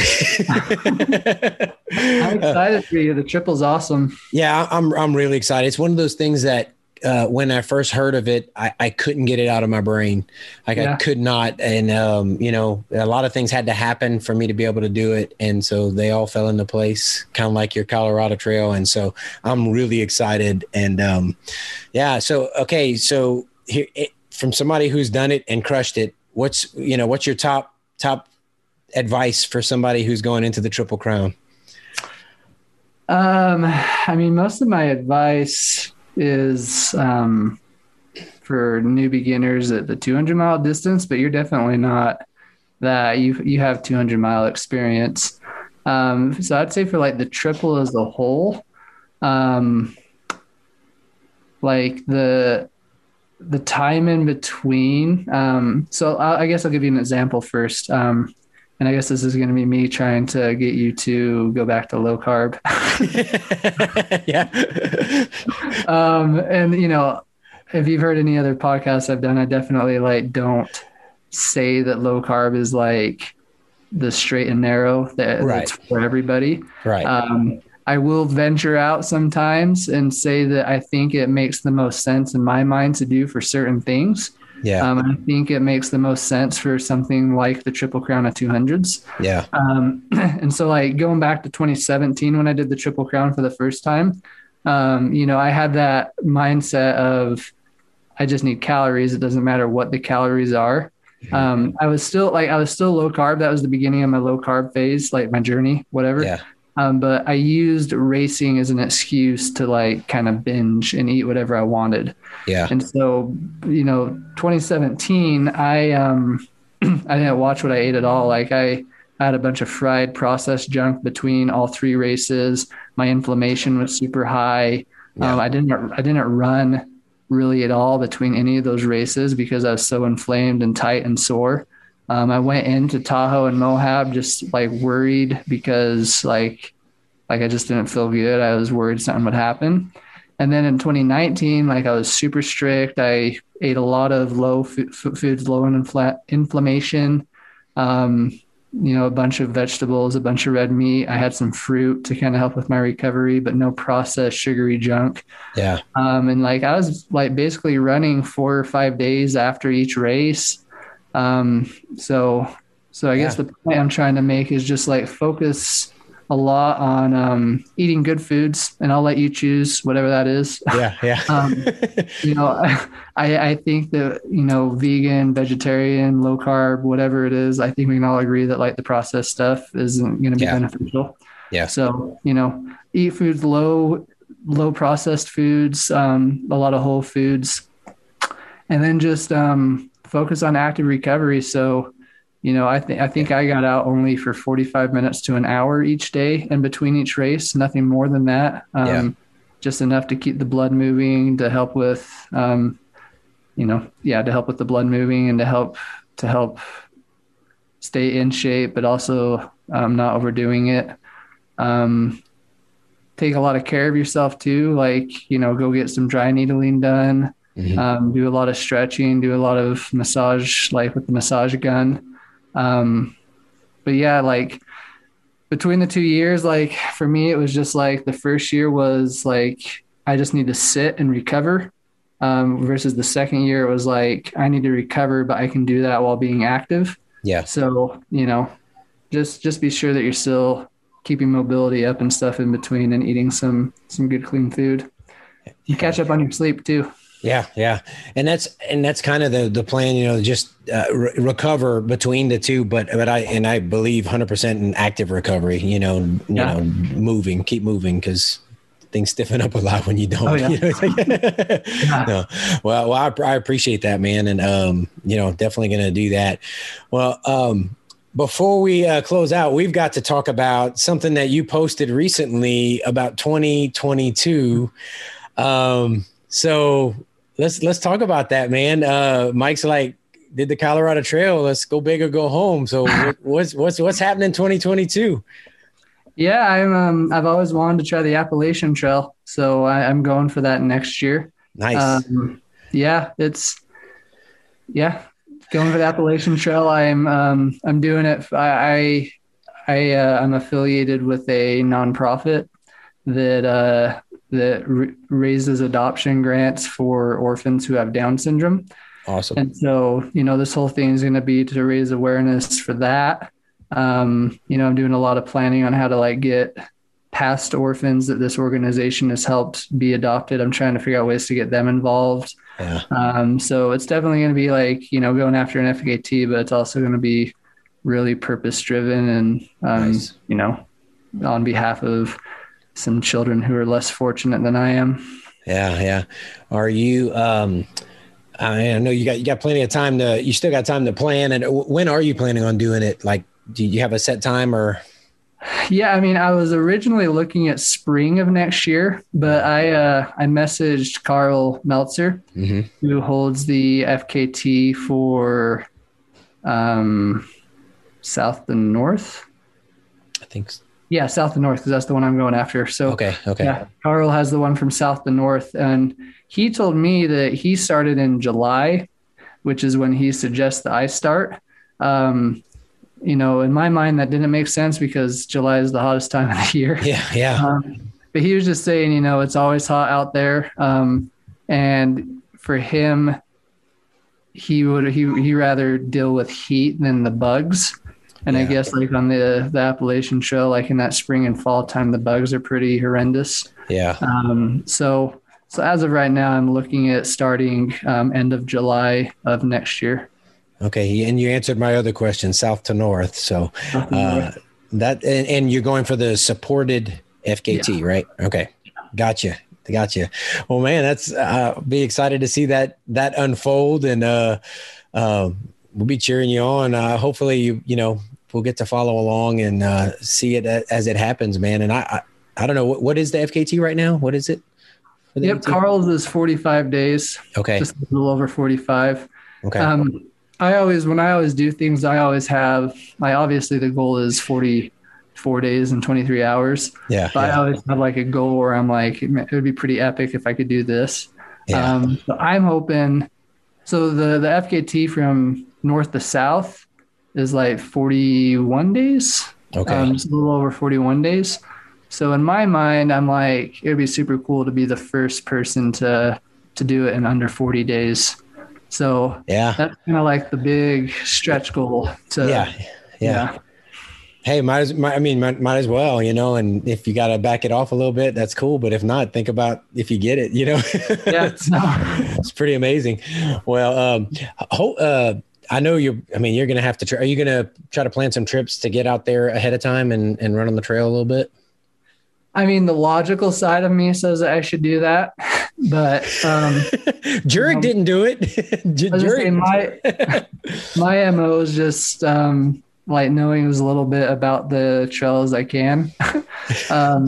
I'm excited for you. The triple's awesome. yeah, I'm I'm really excited. It's one of those things that uh, when I first heard of it, I, I couldn't get it out of my brain. Like yeah. I could not. And, um, you know, a lot of things had to happen for me to be able to do it. And so they all fell into place, kind of like your Colorado Trail. And so I'm really excited. And um, yeah, so, okay. So here, it, from somebody who's done it and crushed it, what's, you know, what's your top, top advice for somebody who's going into the Triple Crown? Um, I mean, most of my advice is um, for new beginners at the 200 mile distance, but you're definitely not that. You you have 200 mile experience. Um, so I'd say for like the triple as a whole, um, like the the time in between. Um, so I, I, guess I'll give you an example first. Um, and I guess this is going to be me trying to get you to go back to low carb. yeah. um, and you know, if you've heard any other podcasts I've done, I definitely like don't say that low carb is like the straight and narrow that right. it's for everybody. Right. Um, I will venture out sometimes and say that I think it makes the most sense in my mind to do for certain things. Yeah. Um, I think it makes the most sense for something like the Triple Crown of 200s. Yeah. Um, and so, like, going back to 2017 when I did the Triple Crown for the first time, um, you know, I had that mindset of I just need calories. It doesn't matter what the calories are. Mm-hmm. Um, I was still like, I was still low carb. That was the beginning of my low carb phase, like my journey, whatever. Yeah. Um, but I used racing as an excuse to like kind of binge and eat whatever I wanted. Yeah. And so, you know, 2017, I um, I didn't watch what I ate at all. Like I, I had a bunch of fried processed junk between all three races. My inflammation was super high. Yeah. Um, I didn't I didn't run really at all between any of those races because I was so inflamed and tight and sore. Um, I went into Tahoe and Moab just like worried because like like I just didn't feel good. I was worried something would happen. And then in 2019, like I was super strict. I ate a lot of low f- foods, low in infl- inflammation. Um, you know, a bunch of vegetables, a bunch of red meat. I had some fruit to kind of help with my recovery, but no processed sugary junk. Yeah. Um, and like I was like basically running four or five days after each race. Um, so, so I yeah. guess the point I'm trying to make is just like focus a lot on um, eating good foods, and I'll let you choose whatever that is. Yeah, yeah. um, you know, I I think that you know, vegan, vegetarian, low carb, whatever it is, I think we can all agree that like the processed stuff isn't going to be yeah. beneficial. Yeah. So you know, eat foods low, low processed foods, um, a lot of whole foods, and then just um, focus on active recovery. So, you know, I think I think I got out only for 45 minutes to an hour each day in between each race, nothing more than that. Um, yeah. Just enough to keep the blood moving, to help with, um, you know, yeah, to help with the blood moving and to help to help stay in shape, but also um, not overdoing it. Um, take a lot of care of yourself too, like you know, go get some dry needling done. Mm-hmm. Um, do a lot of stretching, do a lot of massage, like with the massage gun. Um, but yeah, like between the two years, like for me, it was just like the first year was like I just need to sit and recover. Um, versus the second year, it was like I need to recover, but I can do that while being active. Yeah. So you know, just just be sure that you're still keeping mobility up and stuff in between, and eating some some good clean food. You catch up on your sleep too. Yeah, yeah, and that's and that's kind of the the plan. You know, just uh, re- recover between the two. But but I and I believe hundred percent in active recovery. You know, you yeah. know, moving, keep moving because things stiffen up a lot when you don't. Oh, yeah. you know, yeah. no. Well, well, I, I, appreciate that, man, and um, you know, definitely going to do that. Well, um, before we uh, close out, we've got to talk about something that you posted recently about 2022. Um, so let's let's talk about that, man. Uh, Mike's like, did the Colorado Trail? Let's go big or go home. So what's what's what's happening in 2022? Yeah, I'm. Um, I've always wanted to try the Appalachian Trail, so I, am going for that next year. Nice. Um, yeah, it's yeah, going for the Appalachian Trail. I'm um, I'm doing it. I I, I uh, I'm affiliated with a nonprofit that uh, that r- raises adoption grants for orphans who have Down syndrome. Awesome. And so, you know, this whole thing is going to be to raise awareness for that. Um, you know, I'm doing a lot of planning on how to like get past orphans that this organization has helped be adopted. I'm trying to figure out ways to get them involved. Yeah. Um, so it's definitely going to be like, you know, going after an FKT, but it's also going to be really purpose driven and, um, Nice. you know, on behalf of some children who are less fortunate than I am. Yeah, yeah. Are you? Um, I know you got you got plenty of time to. You still got time to plan. And when are you planning on doing it? Like, do you have a set time or? Yeah, I mean, I was originally looking at spring of next year, but I uh, I messaged Karl Meltzer, Mhm. who holds the FKT for um, South and North. I think. Yeah, South and North, because that's the one I'm going after. So Okay. Okay. yeah, Karl has the one from South to North, and he told me that he started in July, which is when he suggests that I start. Um, you know, in my mind, that didn't make sense because July is the hottest time of the year. Yeah. Yeah. Um, but he was just saying, you know, it's always hot out there, um, and for him, he would he he rather deal with heat than the bugs. And I guess like on the the Appalachian Trail, like in that spring and fall time, the bugs are pretty horrendous. Yeah. Um, so so as of right now, I'm looking at starting um, end of July of next year. Okay. And you answered my other question, south to north. So uh, that and, and you're going for the supported FKT, right? Okay. Gotcha. Gotcha. Well, man, that's uh, be excited to see that that unfold, and uh, uh, we'll be cheering you on. Uh, hopefully, you you know we'll get to follow along and uh, see it as it happens, man. And I I, I don't know what, what is the FKT right now. What is it? Yep, FKT? Karl's is 45 days, Okay. just a little over 45. Okay. Um, I always, when I always do things, I always have, I obviously the goal is 44 days and 23 hours, yeah. but I always have like a goal where I'm like, it would be pretty epic if I could do this. yeah. Um, so I'm hoping, so the, the FKT from north to south is like 41 days. okay. Um, just a little over 41 days. So in my mind, I'm like, it would be super cool to be the first person to to do it in under 40 days. So yeah. that's kind of like the big stretch goal. To yeah. Yeah. Hey, might as might, I mean might, might as well, you know. And if you got to back it off a little bit, that's cool. But if not, think about if you get it. You know, yeah. So, it's pretty amazing. Well, um, ho- uh, I know you're. I mean, you're gonna have to. Try, are you gonna try to plan some trips to get out there ahead of time and and run on the trail a little bit? I mean, the logical side of me says that I should do that, but um, Jurek Um, didn't do it. J- I was saying Jurek- my my mo is just um, like knowing as little bit about the trail as I can. um,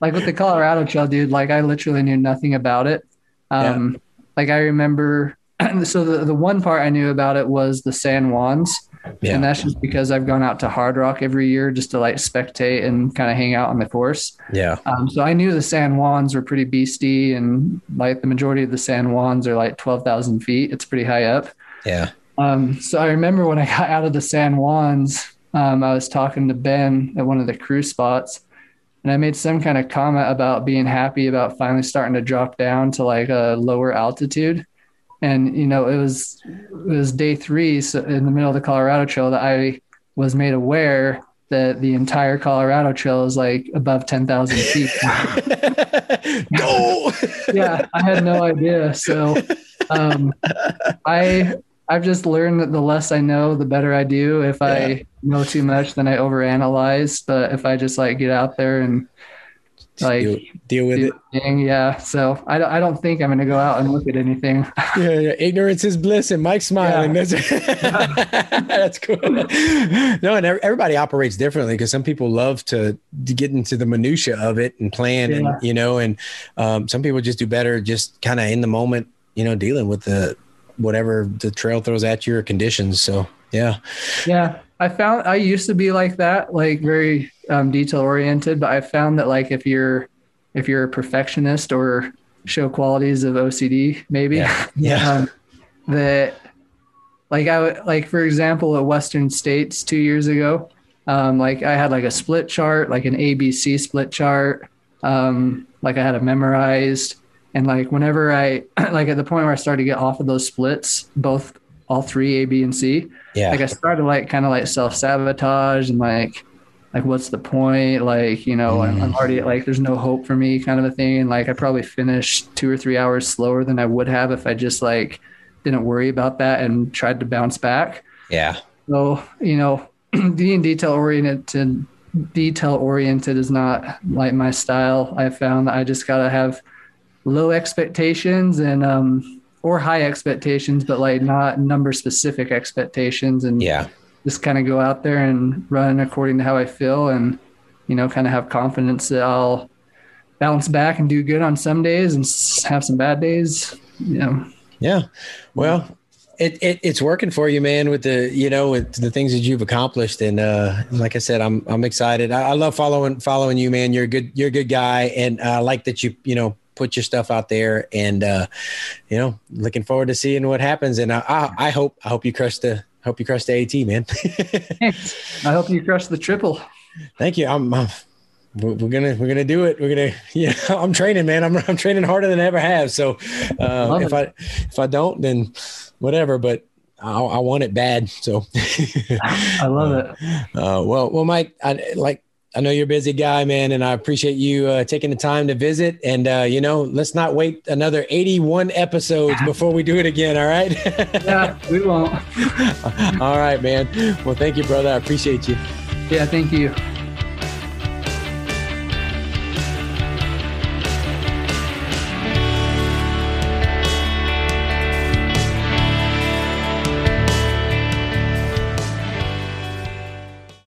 like with the Colorado Trail, dude, like I literally knew nothing about it. Um, Like I remember, so the the one part I knew about it was the San Juans, Yeah. and that's just because I've gone out to Hardrock every year just to like spectate and kind of hang out on the course. yeah. Um, so I knew the San Juans were pretty beastie, and like the majority of the San Juans are like twelve thousand feet. It's pretty high up. Yeah. Um, so I remember when I got out of the San Juans, um, I was talking to Ben at one of the cruise spots, and I made some kind of comment about being happy about finally starting to drop down to like a lower altitude. And you know, it was it was day three, so in the middle of the Colorado Trail, that I was made aware that the entire Colorado Trail is like above ten thousand feet. no. yeah, I had no idea. So um, I I've just learned that the less I know, the better I do. If Yeah. I know too much, then I overanalyze. But if I just like get out there and like deal, deal with it. thing, yeah. So I don't I don't think I'm gonna go out and look at anything. Yeah, yeah. Ignorance is bliss, and Mike's smiling. That's, that's cool. No, and everybody operates differently because some people love to, to get into the minutia of it and plan, Yeah. and you know, and um, some people just do better, just kind of in the moment, you know, dealing with the whatever the trail throws at you or conditions. So yeah, Yeah, I found I used to be like that, like very um, detail oriented. But I found that like if you're if you're a perfectionist or show qualities of OCD, maybe Yeah. Yeah. um, that like I would like for example at Western States two years ago, um, like I had like a split chart, like an ABC split chart. Um, like I had it memorized. And like whenever I like at the point where I started to get off of those splits, both all three A, B, and C, Yeah. like I started like kind of like self sabotage and like like what's the point? Like, you know, I'm, I'm already like there's no hope for me kind of a thing. And like I probably finished two or three hours slower than I would have if I just like didn't worry about that and tried to bounce back. yeah. So, you know, being detail oriented detail oriented is not like my style. I found that I just gotta have low expectations and um or high expectations, but like not number specific expectations and Yeah. just kind of go out there and run according to how I feel and you know kind of have confidence that I'll bounce back and do good on some days and have some bad days. You know. Yeah. Well, it, it it's working for you, man, with the you know with the things that you've accomplished. And uh like I said, I'm I'm excited. I, I love following following you, man. You're a good you're a good guy. And I like that you, you know, put your stuff out there and uh, you know, looking forward to seeing what happens. And I I, I hope I hope you crush the hope you crush the AT, man. I hope you crush the triple. Thank you. I'm uh, we're, we're gonna we're gonna do it. We're gonna yeah. I'm training, man. I'm I'm training harder than I ever have. So uh, if it. I if I don't, then whatever. But I, I want it bad. So I love it. uh, well well Mike, I like. I know you're a busy guy, man, and I appreciate you uh, taking the time to visit. And uh, you know, let's not wait another 81 episodes before we do it again. All right. Yeah, we won't. all right, man. Well, thank you, brother. I appreciate you. Yeah, thank you.